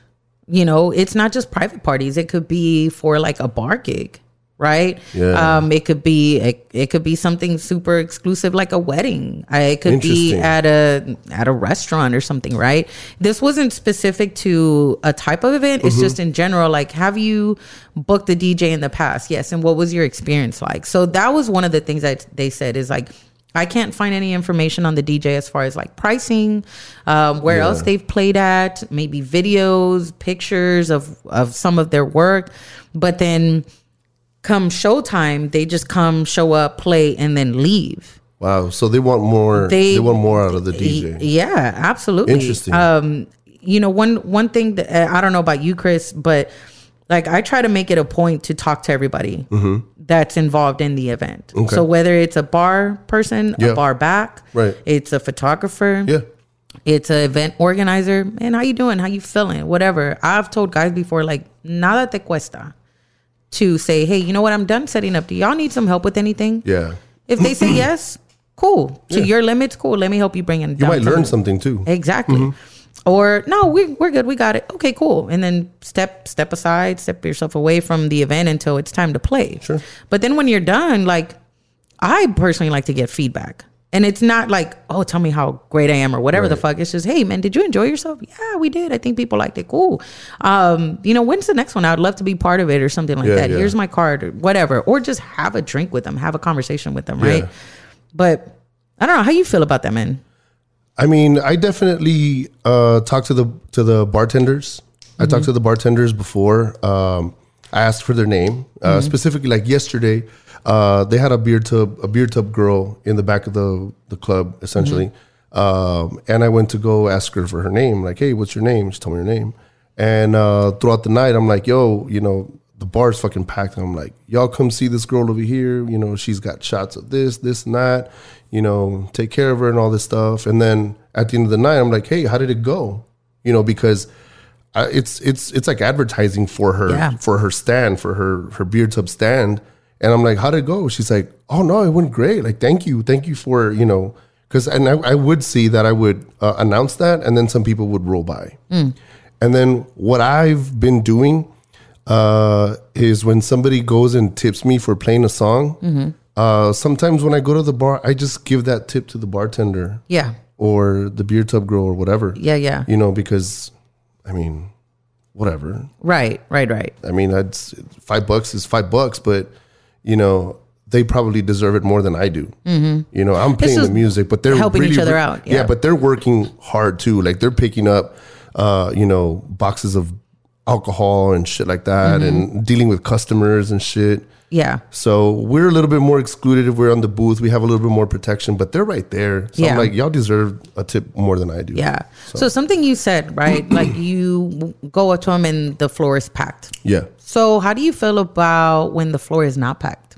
You know, it's not just private parties. It could be for like a bar gig, right? Yeah. Um, it could be it, it could be something super exclusive like a wedding. I, it could be at a at a restaurant or something, right? This wasn't specific to a type of event. It's just in general. Like, have you booked a DJ in the past? Yes. And what was your experience like? So that was one of the things that they said is like. I can't find any information on the DJ as far as like pricing, um, where else they've played at, maybe videos, pictures of of some of their work, but then come showtime, they just come, show up, play, and then leave. Wow. So they want more. They, They- want more out of the DJ. Yeah, absolutely. Interesting. Um, you know, one one thing that I don't know about you, Chris, but like I try to make it a point to talk to everybody that's involved in the event. Mm-hmm. Okay. So whether it's a bar person, Yeah. a bar back, Right. it's a photographer, Yeah. it's an event organizer. Man, how you doing? How you feeling? Whatever. I've told guys before, like, nada te cuesta to say, hey, you know what? I'm done setting up. Do y'all need some help with anything? Yeah. If they say *clears throat* yes, cool. To your limits, cool. Let me help you bring in. You might learn something too. Exactly. Or no, we we're good. We got it. Okay, cool. And then step step aside, step yourself away from the event until it's time to play. Sure. But then when you're done, like I personally like to get feedback. And it's not like, oh, tell me how great I am or whatever the fuck. It's just, hey man, did you enjoy yourself? Yeah, we did. I think people liked it. Cool. Um, you know, when's the next one? I'd love to be part of it or something like Yeah, that. yeah. Here's my card or whatever. Or just have a drink with them, have a conversation with them, right? Yeah. But I don't know how you feel about that, man. I mean, I definitely uh, talk to the to the bartenders I talked to the bartenders before. Um, I asked for their name uh, specifically. Like yesterday, uh, they had a beer tub, a beer tub girl in the back of the the club, essentially. Um, and I went to go ask her for her name. Like, hey, what's your name? She told me her name. And uh, throughout the night, I'm like, yo, you know, the bar's fucking packed. And I'm like, y'all come see this girl over here. You know, she's got shots of this, this, and that. You know, take care of her and all this stuff. And then at the end of the night, I'm like, hey, how did it go? You know, because I, it's it's it's like advertising for her Yeah. for her stand for her her beer tub stand. And I'm like, how'd it go? She's like, oh no, it went great. Like, thank you, thank you for you know, because and I, I would see that I would uh, announce that, and then some people would roll by. And then what I've been doing uh, is when somebody goes and tips me for playing a song. Uh, sometimes when I go to the bar, I just give that tip to the bartender Yeah. or the beer tub girl or whatever. Yeah, yeah. You know, because I mean, whatever. Right, right, right. I mean, that's five bucks is five bucks, but you know, they probably deserve it more than I do. Mm-hmm. You know, I'm playing the music, but they're helping each other out, Yeah. yeah. but they're working hard too. Like they're picking up, uh, you know, boxes of alcohol and shit like that, Mm-hmm. and dealing with customers and shit. Yeah. So we're a little bit more excluded if we're on the booth. We have a little bit more protection, but they're right there. So Yeah. I'm like, y'all deserve a tip more than I do. Yeah. So, something you said, right? like *clears throat* you go up to them and the floor is packed. Yeah. So how do you feel about when the floor is not packed?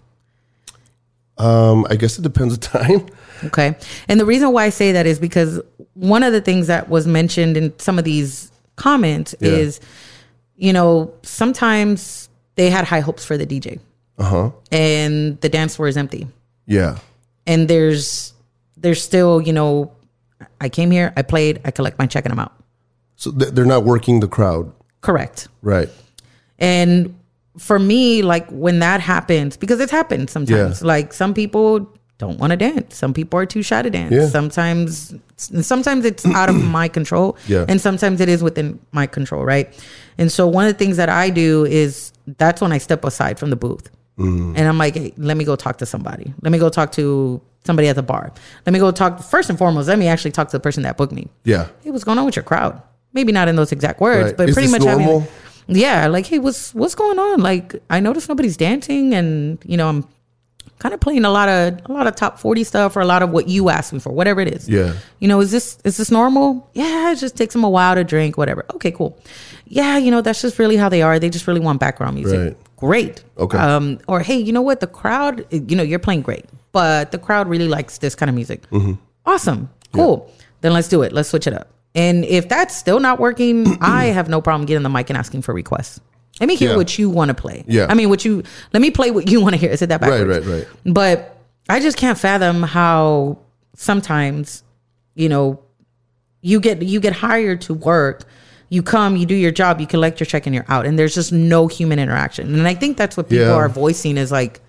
Um, I guess it depends on *laughs* time. Okay. And the reason why I say that is because one of the things that was mentioned in some of these comments Yeah. is, you know, sometimes they had high hopes for the DJ Uh huh. and the dance floor is empty. Yeah. And there's there's still, you know, I came here, I played, I collect my check and I'm out. So th- they're not working the crowd. Correct. Right. And for me, like when that happens, because it's happened sometimes. Yeah. Like some people don't want to dance. Some people are too shy to dance. Yeah. Sometimes, sometimes it's out of my control, Yeah. and sometimes it is within my control, right? And so one of the things that I do is that's when I step aside from the booth, Mm. and I'm like, hey, let me go talk to somebody. Let me go talk to somebody at the bar. Let me go talk. First and foremost, let me actually talk to the person that booked me Yeah. hey, what's going on with your crowd? Maybe not in those exact words, Right. but Is pretty much having, normal? yeah, like, hey, what's what's going on? Like, I noticed nobody's dancing, and you know, I'm kind of playing a lot of a lot of top forty stuff or a lot of what you asked me for, whatever it is. Yeah. You know, is this is this normal? Yeah, it just takes them a while to drink, whatever. Okay, cool. Yeah, you know, that's just really how they are. They just really want background music. Right. Great. Okay. Um, or hey, you know what? The crowd, you know, you're playing great, but the crowd really likes this kind of music. Mm-hmm. Awesome. Cool. Then let's do it. Let's switch it up. And if that's still not working, *clears throat* I have no problem getting the mic and asking for requests. Let me hear Yeah. what you want to play. Yeah. I mean, what you let me play what you want to hear. Is it that back? Right, right, right. But I just can't fathom how sometimes, you know, you get you get hired to work, you come, you do your job, you collect your check, and you're out, and there's just no human interaction. And I think that's what people Yeah. are voicing is like,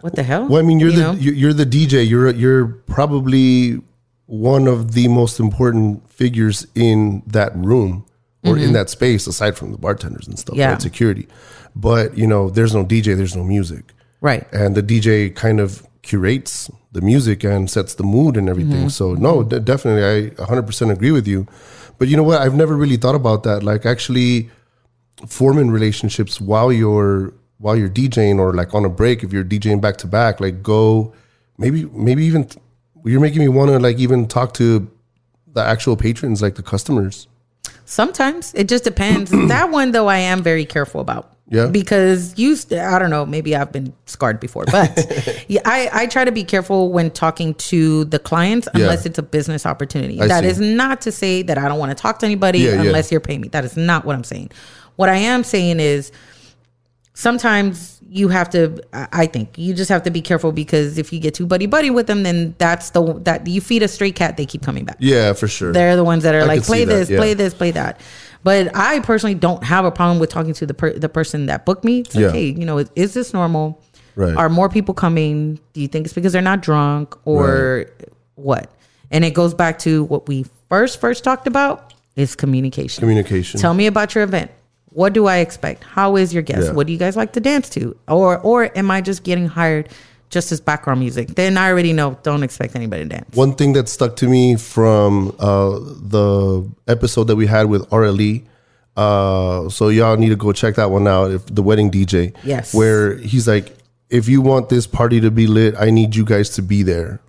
what the hell? Well, I mean, you're You the know? you're the DJ. You're you're probably one of the most important figures in that room or in that space, aside from the bartenders and stuff, Mm-hmm. Yeah. right? Security. But you know, there's no DJ. There's no music. right. and the DJ kind of curates the music and sets the mood and everything. Mm-hmm. So no, mm-hmm. de- definitely, I 100% agree with you. But you know what? I've never really thought about that. Like actually forming relationships while you're while you're DJing or like on a break if you're DJing back to back. Like go maybe maybe even you're making me want to like even talk to the actual patrons, like the customers. Sometimes it just depends. *clears throat* that one though, I am very careful about. Yeah? Because you, st- I don't know, maybe I've been scarred before, but *laughs* yeah, I, I try to be careful when talking to the clients unless it's a business opportunity. I That see. is not to say that I don't want to talk to anybody Yeah, yeah. unless you're paying me. That is not what I'm saying. What I am saying is sometimes you have to I think you just have to be careful because if you get too buddy buddy with them, then that's the that you feed a stray cat, they keep coming back. Yeah, for sure. They're the ones that are I like, play that, this, yeah. play this, play that. But I personally don't have a problem with talking to the per- the person that booked me. It's like, Yeah. hey, you know, is, is this normal? Right. Are more people coming? Do you think it's because they're not drunk or what? And it goes back to what we first first talked about is communication. Communication. Tell me about your event. What do I expect? How is your guest? Yeah. What do you guys like to dance to? Or or am I just getting hired just as background music? Then I already know. Don't expect anybody to dance. One thing that stuck to me from uh, the episode that we had with RLE, Uh, so y'all need to go check that one out. If the wedding DJ, Yes. where he's like, if you want this party to be lit, I need you guys to be there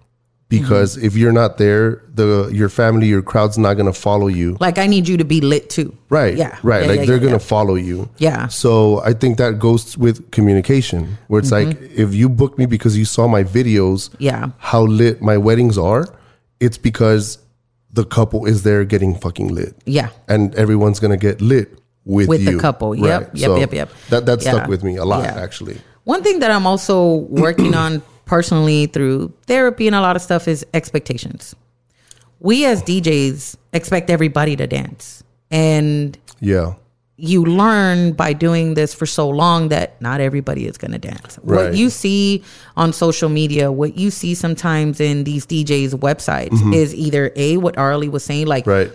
because Mm-hmm. if you're not there, the your family, your crowd's not gonna follow you. Like I need you to be lit too. Right. Yeah. Right. Yeah, like yeah, they're yeah, gonna yeah. follow you. Yeah. So I think that goes with communication, where it's like Mm-hmm. if you book me because you saw my videos, Yeah. how lit my weddings are, it's because the couple is there getting fucking lit. Yeah. And everyone's gonna get lit with, With the you. couple. Yep, yep, yep, yep. That that stuck with me a lot actually. One thing that I'm also working *clears throat* on personally through therapy and a lot of stuff is expectations. We as DJs expect everybody to dance. And Yeah. you learn by doing this for so long that not everybody is going to dance. Right. What you see on social media, what you see sometimes in these DJs' websites mm-hmm. is either A, what Arlie was saying, like, Right.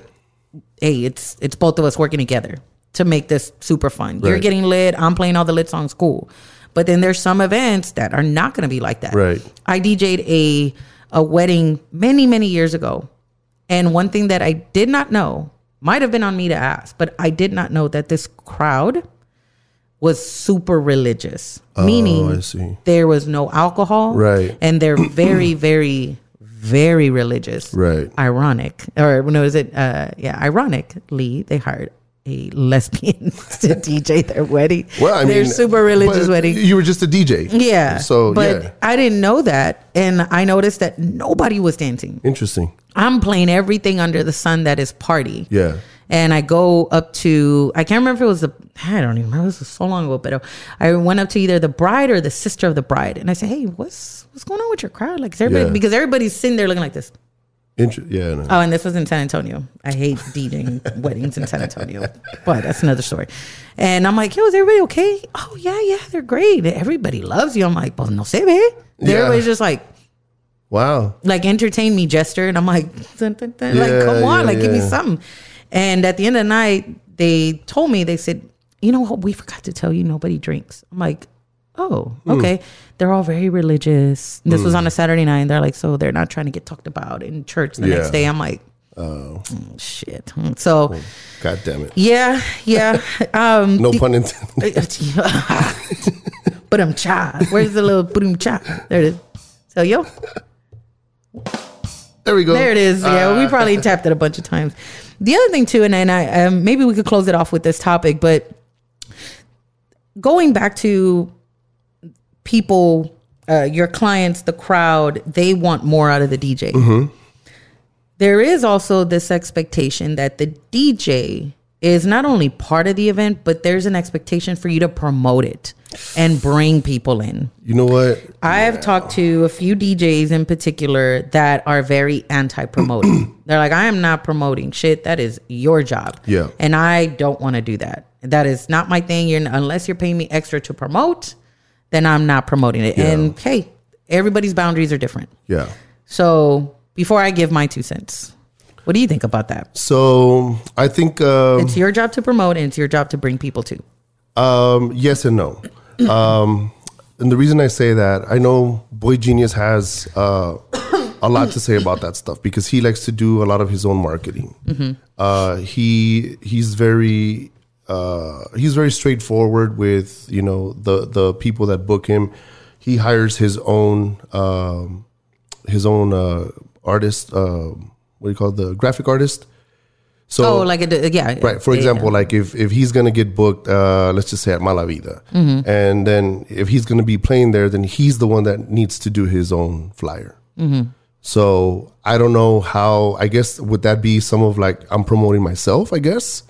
hey, it's it's both of us working together to make this super fun. You're getting lit, I'm playing all the lit songs, cool. But then there's some events that are not going to be like that. Right. I DJ'd a a wedding many many years ago, and one thing that I did not know might have been on me to ask, but I did not know that this crowd was super religious, meaning Oh, see. there was no alcohol, Right. And they're *clears throat* very very very religious, Right. ironic or no is it uh yeah ironically they hired a lesbian *laughs* to dj their wedding Well, I mean, their mean, super religious wedding You were just a DJ. yeah So but yeah, i didn't know that and i noticed that nobody was dancing interesting. i'm playing everything under the sun that is party Yeah. and I go up to I can't remember if it was the I don't even remember it was so long ago, but uh, I went up to either the bride or the sister of the bride, and I said, "Hey, what's what's going on with your crowd? Like, is everybody Yeah. because everybody's sitting there looking like this." Yeah. No. Oh, and this was in San Antonio. I hate DJing *laughs* weddings in San Antonio, but that's another story. And I'm like, yo, is everybody okay? Oh, yeah, yeah, they're great. Everybody loves you. I'm like, well, no se ve. Yeah. Everybody's just like, Wow. like entertain me, jester. And I'm like, dun, dun, dun. like, come on, yeah, like, give me something. And at the end of the night, they told me, they said, you know what? We forgot to tell you nobody drinks. I'm like, oh, Hmm. okay. They're all very religious. This was on a Saturday night. And they're like, so they're not trying to get talked about in church the next day. I'm like, Oh, "Mm, shit. So, god damn it. yeah, yeah. *laughs* Um, No pun intended. *laughs* but *laughs* I'm cha. Where's the little boom cha? There it is. So, yo, There we go. There it is. Yeah, Uh, we probably tapped it a bunch of times. The other thing too, and, and I um, maybe we could close it off with this topic, but going back to people, uh, your clients, the crowd, they want more out of the DJ. There is also this expectation that the DJ is not only part of the event, but there's an expectation for you to promote it and bring people in. You know what? I have talked to a few DJs in particular that are very anti promoting. *clears throat* They're like, I am not promoting shit. That is your job. Yeah. And I don't want to do that. That is not my thing. You're, unless you're paying me extra to promote, then I'm not promoting it. Yeah. And hey, everybody's boundaries are different. Yeah. So before I give my two cents, what do you think about that? So I think um, It's your job to promote and it's your job to bring people to. um, yes and no. Um, and the reason I say that, I know Boy Genius has uh, a lot to say about that stuff because he likes to do a lot of his own marketing. Uh, he he's very uh, he's very straightforward with you know the the people that book him. He hires his own um, his own uh, artist. Uh, what do you call it? the graphic artist? So Oh, like a, yeah. Right. For yeah, example, like if, if he's gonna get booked, uh, let's just say at Malavida, Mm-hmm. and then if he's gonna be playing there, then he's the one that needs to do his own flyer. Mm-hmm. So I don't know how. I guess would that be some of like I'm promoting myself? I guess.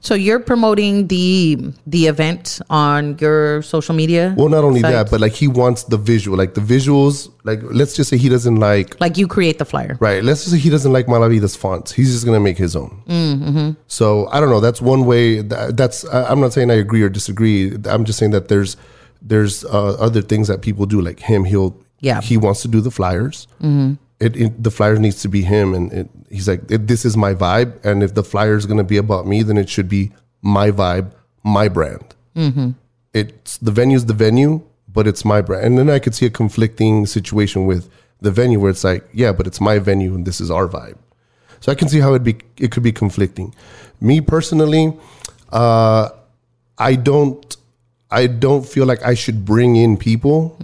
So you're promoting the the event on your social media? Well, not only sites? that, but like he wants the visual, like the visuals. Like let's just say he doesn't like like you create the flyer. Right. Let's just say he doesn't like Malavida's fonts. He's just gonna make his own. Mm-hmm. So I don't know. That's one way. That, that's. I'm not saying I agree or disagree. I'm just saying that there's there's uh, other things that people do. Like him, he'll Yeah. He wants to do the flyers. Mm-hmm. It, it the flyer needs to be him, and it, he's like, this is my vibe. And if the flyer is gonna be about me, then it should be my vibe, my brand. Mm-hmm. It's the venue's the venue, but it's my brand. And then I could see a conflicting situation with the venue where it's like, yeah, but it's my venue and this is our vibe. So I can see how it be it could be conflicting. Me personally, Uh, I don't. I don't feel like I should bring in people,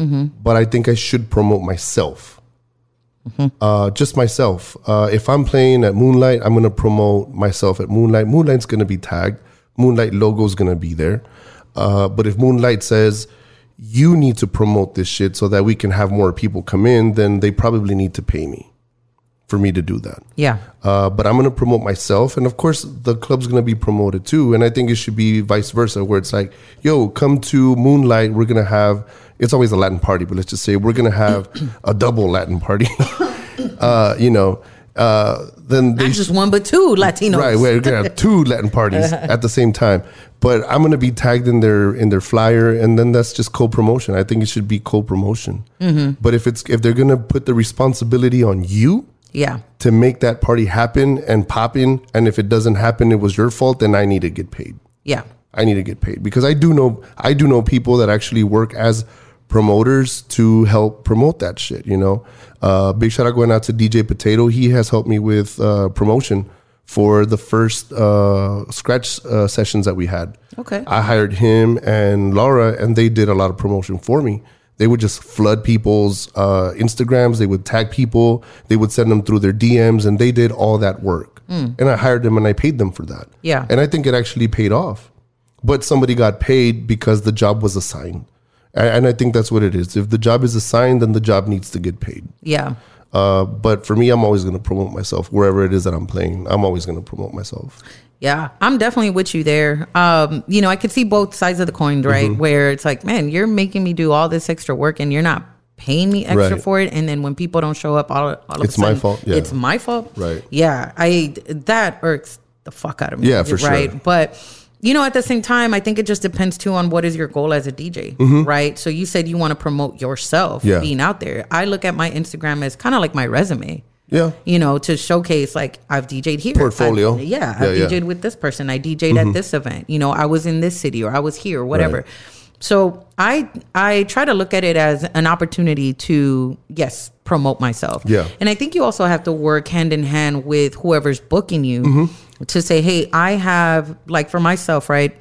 but I think I should promote myself. Uh, just myself. Uh, if I'm playing at Moonlight, I'm gonna promote myself at Moonlight. Moonlight's gonna be tagged. Moonlight logo's gonna be there. Uh, but if Moonlight says you need to promote this shit so that we can have more people come in, then they probably need to pay me for me to do that. Yeah. Uh, but I'm going to promote myself, and of course, the club's going to be promoted too. And I think it should be vice versa, where it's like, "Yo, come to Moonlight. We're going to have." It's always a Latin party, but let's just say we're going to have a double Latin party. *laughs* uh, you know, uh, then they Not just one, but two Latinos. Right, we're gonna have two Latin parties *laughs* at the same time. But I'm gonna be tagged in their in their flyer, and then that's just co-promotion. I think it should be co-promotion. But if it's if they're gonna put the responsibility on you Yeah. to make that party happen and pop in, and if it doesn't happen, it was your fault, then I need to get paid. Yeah. I need to get paid because I do know I do know people that actually work as promoters to help promote that shit. You know, uh, big shout out going out to DJ Potato. He has helped me with uh, promotion for the first uh, scratch uh, sessions that we had. Okay. I hired him and Laura, and they did a lot of promotion for me. They would just flood people's uh, Instagrams. They would tag people. They would send them through their DMs, and they did all that work. And I hired them, and I paid them for that. Yeah. And I think it actually paid off. But somebody got paid because the job was assigned. And I think that's what it is. If the job is assigned, then the job needs to get paid. Yeah. Uh, but for me, I'm always going to promote myself wherever it is that I'm playing. I'm always going to promote myself. Yeah, I'm definitely with you there. Um, you know, I could see both sides of the coin, right? Mm-hmm. Where it's like, man, you're making me do all this extra work and you're not paying me extra Right. for it. And then when people don't show up, all, all of It's a my fault, yeah. It's my fault. Right. Yeah, I that irks the fuck out of me. Yeah, for sure. Right, but. You know, at the same time, I think it just depends too on what is your goal as a DJ, right? So you said you want to promote yourself Mm-hmm. Yeah. being out there. I look at my Instagram as kind of like my resume Yeah. you know, to showcase like I've DJ'd here. Portfolio. I've- yeah, I've yeah. Mm-hmm. DJ'd with this person. I DJ'd at this event. You know, I was in this city or I was here, or whatever. Right. So I I try to look at it as an opportunity to yes promote myself. Yeah. and I think you also have to work hand in hand with whoever's booking you Mm-hmm. To say, hey, I have like for myself, right?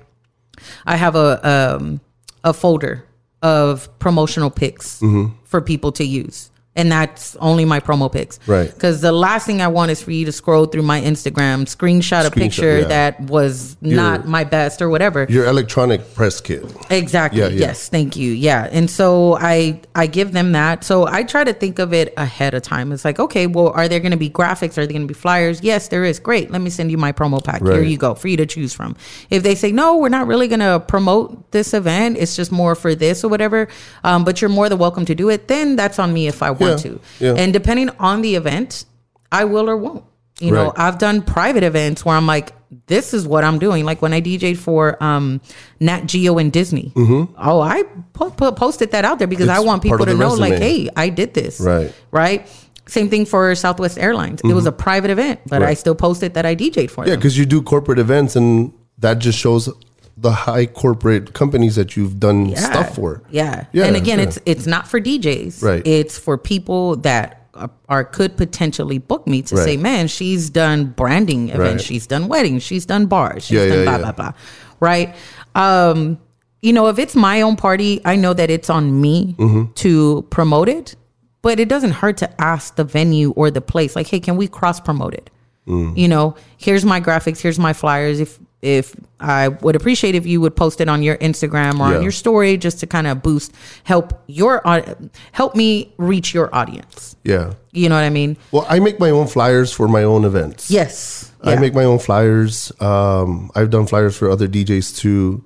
I have a um, a folder of promotional pics Mm-hmm. for people to use. And that's only my promo pics. Right. Because the last thing I want is for you to scroll through my Instagram, screenshot a Screenshot, picture yeah. that was not my best or whatever. Your electronic press kit. Exactly. Yeah, yeah. Yes. Thank you. Yeah. And so I I give them that. So I try to think of it ahead of time. It's like, okay, well, are there going to be graphics? Are there going to be flyers? Yes, there is. Great. Let me send you my promo pack. Here you go for you to choose from. If they say no, we're not really going to promote this event. It's just more for this or whatever. Um, but you're more than welcome to do it. Then that's on me if I want Yeah, to. yeah. And depending on the event, I will or won't. You know, I've done private events where I'm like, this is what I'm doing. Like when I DJ'd for um, Nat Geo and Disney. Oh, I po- po- posted that out there because I Mm-hmm. Want people to know, like, hey, I did this. Right. Right. Same thing for Southwest Airlines. It was a private event, but I Mm-hmm. Still posted that I DJ'd for Yeah, them. because you do corporate events, and that just shows the high corporate companies that you've done stuff for. Yeah. Yeah, and again, yeah. it's it's not for DJs. Right. It's for people that are, are could potentially book me to Right. say, man, she's done branding events, Right. she's done weddings, she's done bars, she's Yeah, done yeah, blah yeah. blah blah. Right. Um, you know, if it's my own party, I know that it's on me Mm-hmm. to promote it, but it doesn't hurt to ask the venue or the place, like, hey, can we cross promote it? Mm. you know here's my graphics here's my flyers if if i would appreciate if you would post it on your instagram or Yeah. on your story just to kind of boost help your au- help me reach your audience Yeah. you know what i mean Well, I make my own flyers for my own events. yes I make my own flyers. Um, I've done flyers for other DJs too.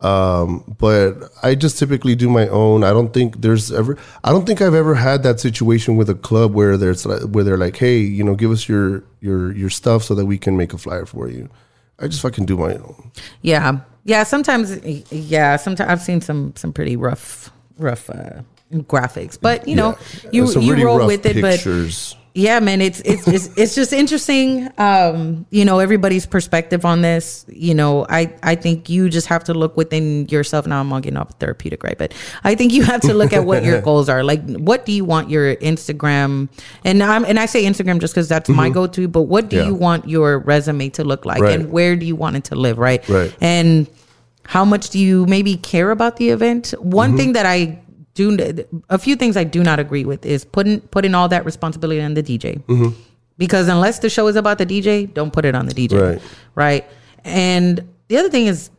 Um, but I just typically do my own. I don't think there's ever. I don't think I've ever had that situation with a club where there's like- where they're like, "Hey, you know, give us your your your stuff so that we can make a flyer for you." I just fucking do my own. yeah yeah sometimes yeah sometimes i've seen some some pretty rough rough uh graphics but you know Yeah. you Some you really roll rough with it but pictures. Yeah, man, it's it's it's, *laughs* it's just interesting. Um, you know, everybody's perspective on this. You know, I I think you just have to look within yourself. Now I'm all getting off therapeutic, right? But I think you have to look at what your *laughs* goals are. Like, what do you want your Instagram? And I'm and I say Instagram just because that's my go-to. But what do Mm-hmm. Yeah. you want your resume to look like, Right. and where do you want it to live, right? Right. And how much do you maybe care about the event? One Mm-hmm. thing that I do, a few things I do not agree with is putting putting all that responsibility on the DJ. Mm-hmm. Because unless the show is about the DJ, don't put it on the DJ. Right. Right. And the other thing is,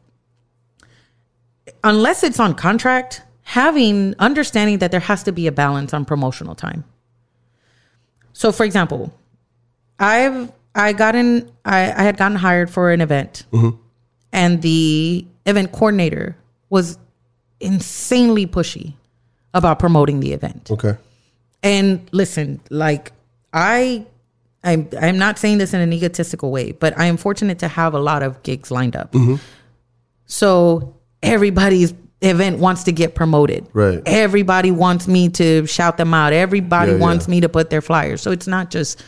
unless it's on contract, having understanding that there has to be a balance on promotional time. So, for example, I've I gotten I, I had gotten hired for an event, and the event coordinator was insanely pushy about promoting the event. Okay. And listen, like I I'm I'm not saying this in an egotistical way, but I am fortunate to have a lot of gigs lined up. Mm-hmm. So everybody's event wants to get promoted. Right. Everybody wants me to shout them out. Everybody Yeah, wants yeah. me to put their flyers. So it's not just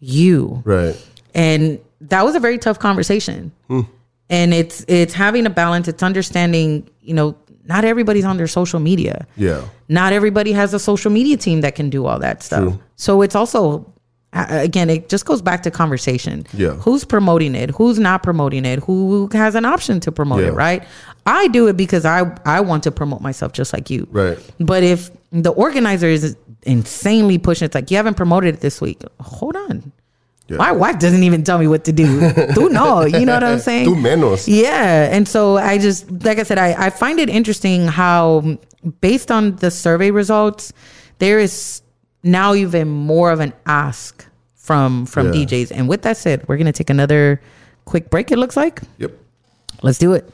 you. Right. And that was a very tough conversation. Hmm. And it's it's having a balance, it's understanding, you know, not everybody's on their social media Yeah. not everybody has a social media team that can do all that stuff. True. So it's also again, it just goes back to conversation. Yeah. Who's promoting it? Who's not promoting it? Who has an option to promote Yeah. it, right? I do it because I I want to promote myself just like you. Right. But if the organizer is insanely pushing, it's like you haven't promoted it this week. Hold on. Yeah. My wife doesn't even tell me what to do. *laughs* Do no, you know what I'm saying? Tu menos. Yeah. And so I just, like I said, I, I find it interesting how, based on the survey results, there is now even more of an ask from from Yeah. DJs. And with that said, we're gonna take another quick break. It looks like. Yep. Let's do it.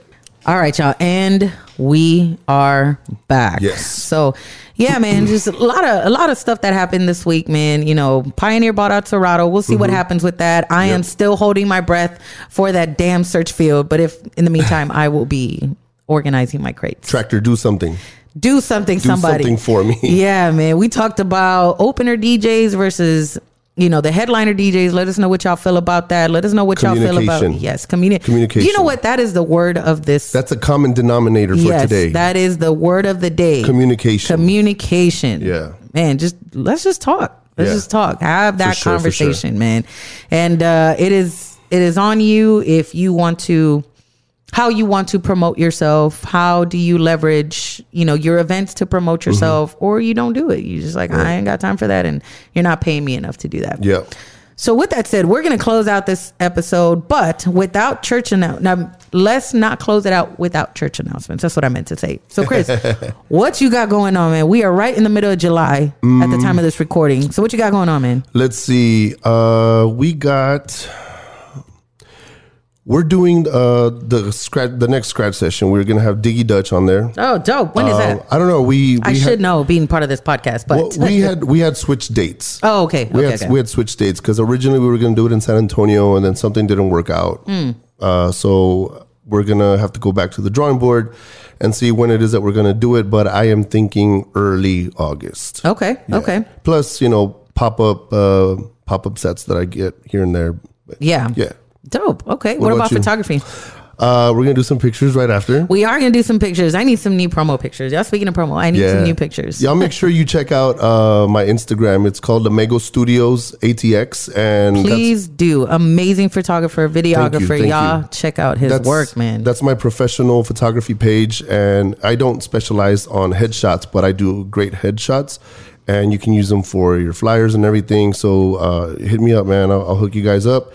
All right, y'all, and we are back. Yes. So, yeah, man, *clears throat* just a lot of a lot of stuff that happened this week, man. You know, Pioneer bought out Serato. We'll see what mm-hmm. happens with that. I am still holding my breath for that damn search field, but if in the meantime, I will be organizing my crates. Traktor, do something. Do something, Do somebody. something for me. Yeah, man. We talked about opener DJs versus you know the headliner DJs. Let us know what y'all feel about that. Let us know what y'all feel about yes, communi- Communication. You know what? That is the word of this. That's a common denominator for yes, today. that is the word of the day. Communication. Communication. Yeah. man. Just let's just talk. Let's Yeah. just talk. Have that sure, for sure. conversation, man. And uh, it is it is on you if you want to how you want to promote yourself how do you leverage you know your events to promote Mm-hmm. yourself or you don't do it you just like i ain't got time for that and you're not paying me enough to do that yeah. so with that said we're going to close out this episode but without church announcement now let's not close it out without church announcements that's what i meant to say so chris *laughs* what you got going on man we are right in the middle of july at the time of this recording so what you got going on man Let's see. Uh, we got. We're doing uh, the scratch, the next scratch session. We're gonna have Diggy Dutch on there. oh dope when is Um, that I don't know. We, we i had, should know being part of this podcast but Well, we had we had switched dates. *laughs* oh okay we okay, had okay. we had switched dates because originally we were going to do it in San Antonio, and then something didn't work out. Hmm. Uh, so we're gonna have to go back to the drawing board and see when it is that we're gonna do it. But I am thinking early August. okay Yeah. okay Plus, you know, pop up uh, pop up sets that I get here and there. But yeah yeah. Dope okay what, about about photography Uh, we're gonna do some pictures right after. We are gonna do some pictures. I need some new promo pictures. Y'all speaking of promo, I need some new pictures. Y'all make sure you check out uh, my Instagram. It's called Lamego Studios ATX, and Please do. Amazing photographer, videographer. thank Y'all you. check out his that's work, man. That's my professional photography page, and I don't specialize on headshots, but I do great headshots, and you can use them for your flyers and everything. So uh, hit me up, man. I'll, I'll hook you guys up.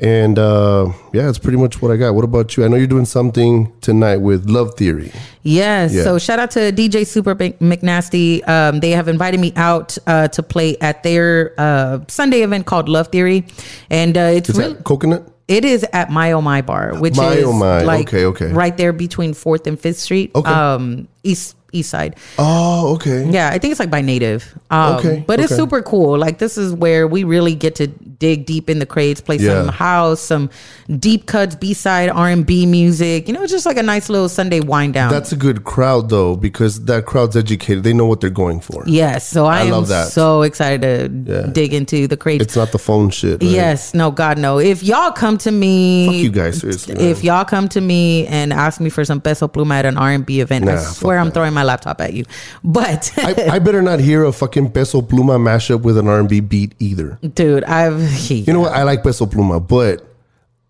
And uh, yeah, that's pretty much what I got. What about you? I know you're doing something tonight with Love Theory. Yes. Yeah. So shout out to DJ Super McNasty. Um, they have invited me out uh, to play at their uh, Sunday event called Love Theory, and uh, it's Is really Coconut? It is at My Oh My Bar, which My is Oh My. like Okay, okay. right there between Fourth and Fifth Street, Okay. um, east east side. Oh, okay. Yeah, I think it's like by Native. Um, Okay, but it's okay. super cool. Like this is where we really get to dig deep in the crates, play Yeah. some house, some deep cuts, B side R and B music. You know, it's just like a nice little Sunday wind down. That's a good crowd though, because that crowd's educated. They know what they're going for. yes. So I, I am love that. so excited to Yeah. dig into the crates. It's not the phone shit. right? Yes, no, God, no. If y'all come to me, Fuck you guys, seriously. man. if y'all come to me and ask me for some peso pluma at an R and B event, I swear I'm that. throwing my laptop at you. But *laughs* I, I better not hear a fucking Peso Pluma mashup with an R&B beat either. dude, I've You know what? I like Peso Pluma, but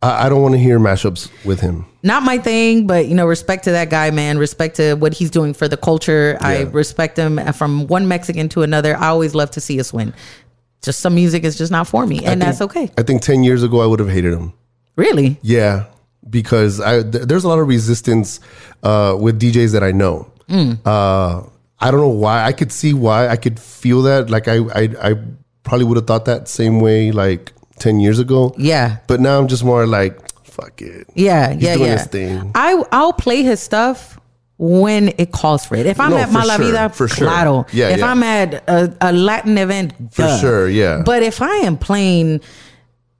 I, I don't want to hear mashups with him. not my thing, but you know, respect to that guy, man. Respect to what he's doing for the culture. I respect him from one Mexican to another. I always love to see us win. Just some music is just not for me, and I that's okay. I think 10 years ago, I would have hated him. Really? Yeah, because I th- there's a lot of resistance uh, with DJs that I know. Mm. Uh, I don't know why. I could see why. I could feel that. Like I, I, I probably would have thought that same way like ten years ago. Yeah. But now I'm just more like, fuck it. Yeah, He's yeah, doing yeah. his thing. I I'll play his stuff when it calls for it. If I'm No, at for Mala sure, Vida, for sure. claro. Yeah, if yeah. I'm at a, a Latin event, For duh. sure, yeah. But if I am playing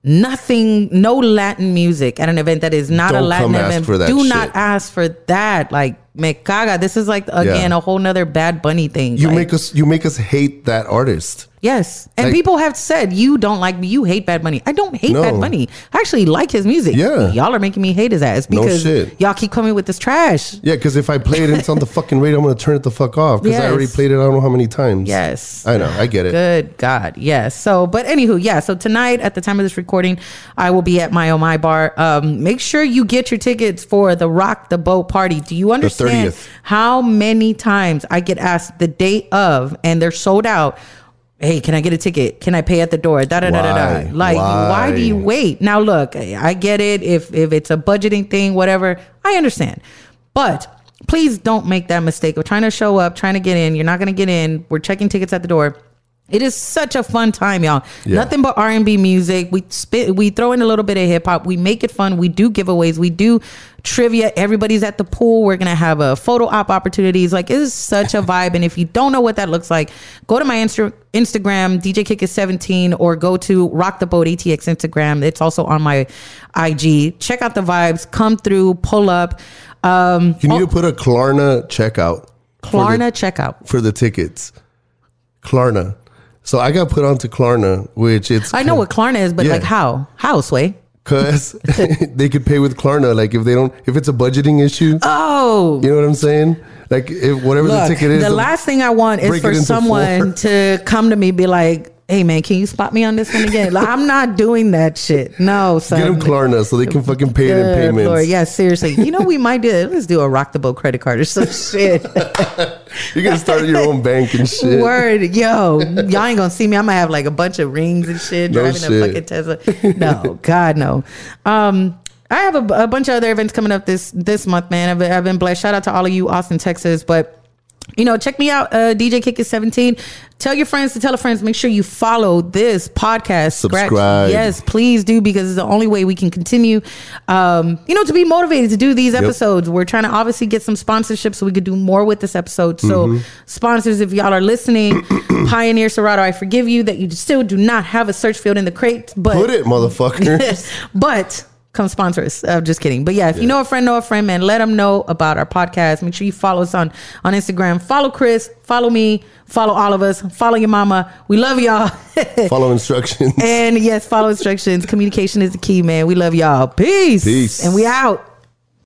nothing, no Latin music at an event that is not a Don't Latin come ask event, for that do shit. not ask for that. Like me caga. This is like again Yeah. a whole nother Bad Bunny thing. You Like, make us, you make us hate that artist. Yes. And Like- people have said, you don't like me. You hate Bad Bunny. I don't hate No. Bad Bunny. I actually like his music. Yeah. Y'all are making me hate his ass No because shit. y'all keep coming with this trash. Yeah, because if I play it and it's on the *laughs* fucking radio, I'm gonna turn it the fuck off because I already played it. I don't know how many times. Yes. I know. I get it. Good God. Yes. So, but anywho, yeah. So tonight, at the time of this recording, I will be at my Oh My Bar. Um, make sure you get your tickets for the Rock the Boat party. Do you understand 30th. how many times I get asked the day of and they're sold out? Hey, can I get a ticket? Can I pay at the door? Da da da da da. Like, why? Why? do you wait? Now, look, I get it. If if it's a budgeting thing, whatever, I understand. But please don't make that mistake of trying to show up, trying to get in. You're not going to get in. We're checking tickets at the door. It is such a fun time, y'all. Yeah. Nothing but R and B music. We spit, we throw in a little bit of hip hop. We make it fun. We do giveaways. We do trivia. Everybody's at the pool. We're gonna have a photo op opportunities. Like it is such a vibe. And if you don't know what that looks like, go to my Insta- Instagram, DJ Kickit 17, or go to Rock the Boat ATX Instagram. It's also on my IG. Check out the vibes. Come through. Pull up. Um, You need to put a Klarna checkout. for the- Klarna checkout. for the tickets. Klarna. So I got put onto Klarna, which it's I know what Klarna is, but Yeah. like how? How, Sway? because *laughs* they could pay with Klarna. Like if they don't, if it's a budgeting issue, Oh, you know what I'm saying? Like if whatever Look, the ticket is, the last thing I want is for someone four. *laughs* to come to me be like, "Hey man, can you spot me on this one again?" Like, I'm not doing that shit. No, son. get them Klarna so they can fucking pay it in Good payments. Lord, yeah, seriously. You know we might do it. Let's do a rock the boat credit card or some *laughs* shit. You're gonna start your own bank and shit. Word, yo, y'all ain't gonna see me. I'm gonna have like a bunch of rings and shit, No driving a fucking Tesla. No, God, no. Um, I have a, a bunch of other events coming up this this month, man. I've, I've been blessed. Shout out to all of you, Austin, Texas, but. You know, check me out, uh, DJ Kickit 17. Tell your friends to tell a friends. Make sure you follow this podcast. Scratch- Subscribe. Yes, please do because it's the only way we can continue, um, you know, to be motivated to do these episodes. We're trying to obviously get some sponsorships so we could do more with this episode. So, Mm-hmm. sponsors, if y'all are listening, *clears throat* Pioneer Serato, I forgive you that you still do not have a search field in the crate, but Put it, motherfucker. *laughs* but come sponsor us. Uh, I'm just kidding. But yeah, if you know a friend, know a friend, man, let them know about our podcast. Make sure you follow us on on Instagram. Follow Chris. Follow me. Follow all of us. Follow your mama. We love y'all. *laughs* Follow instructions. and yes, follow instructions. Communication is the key, man. We love y'all. Peace. Peace. And we out.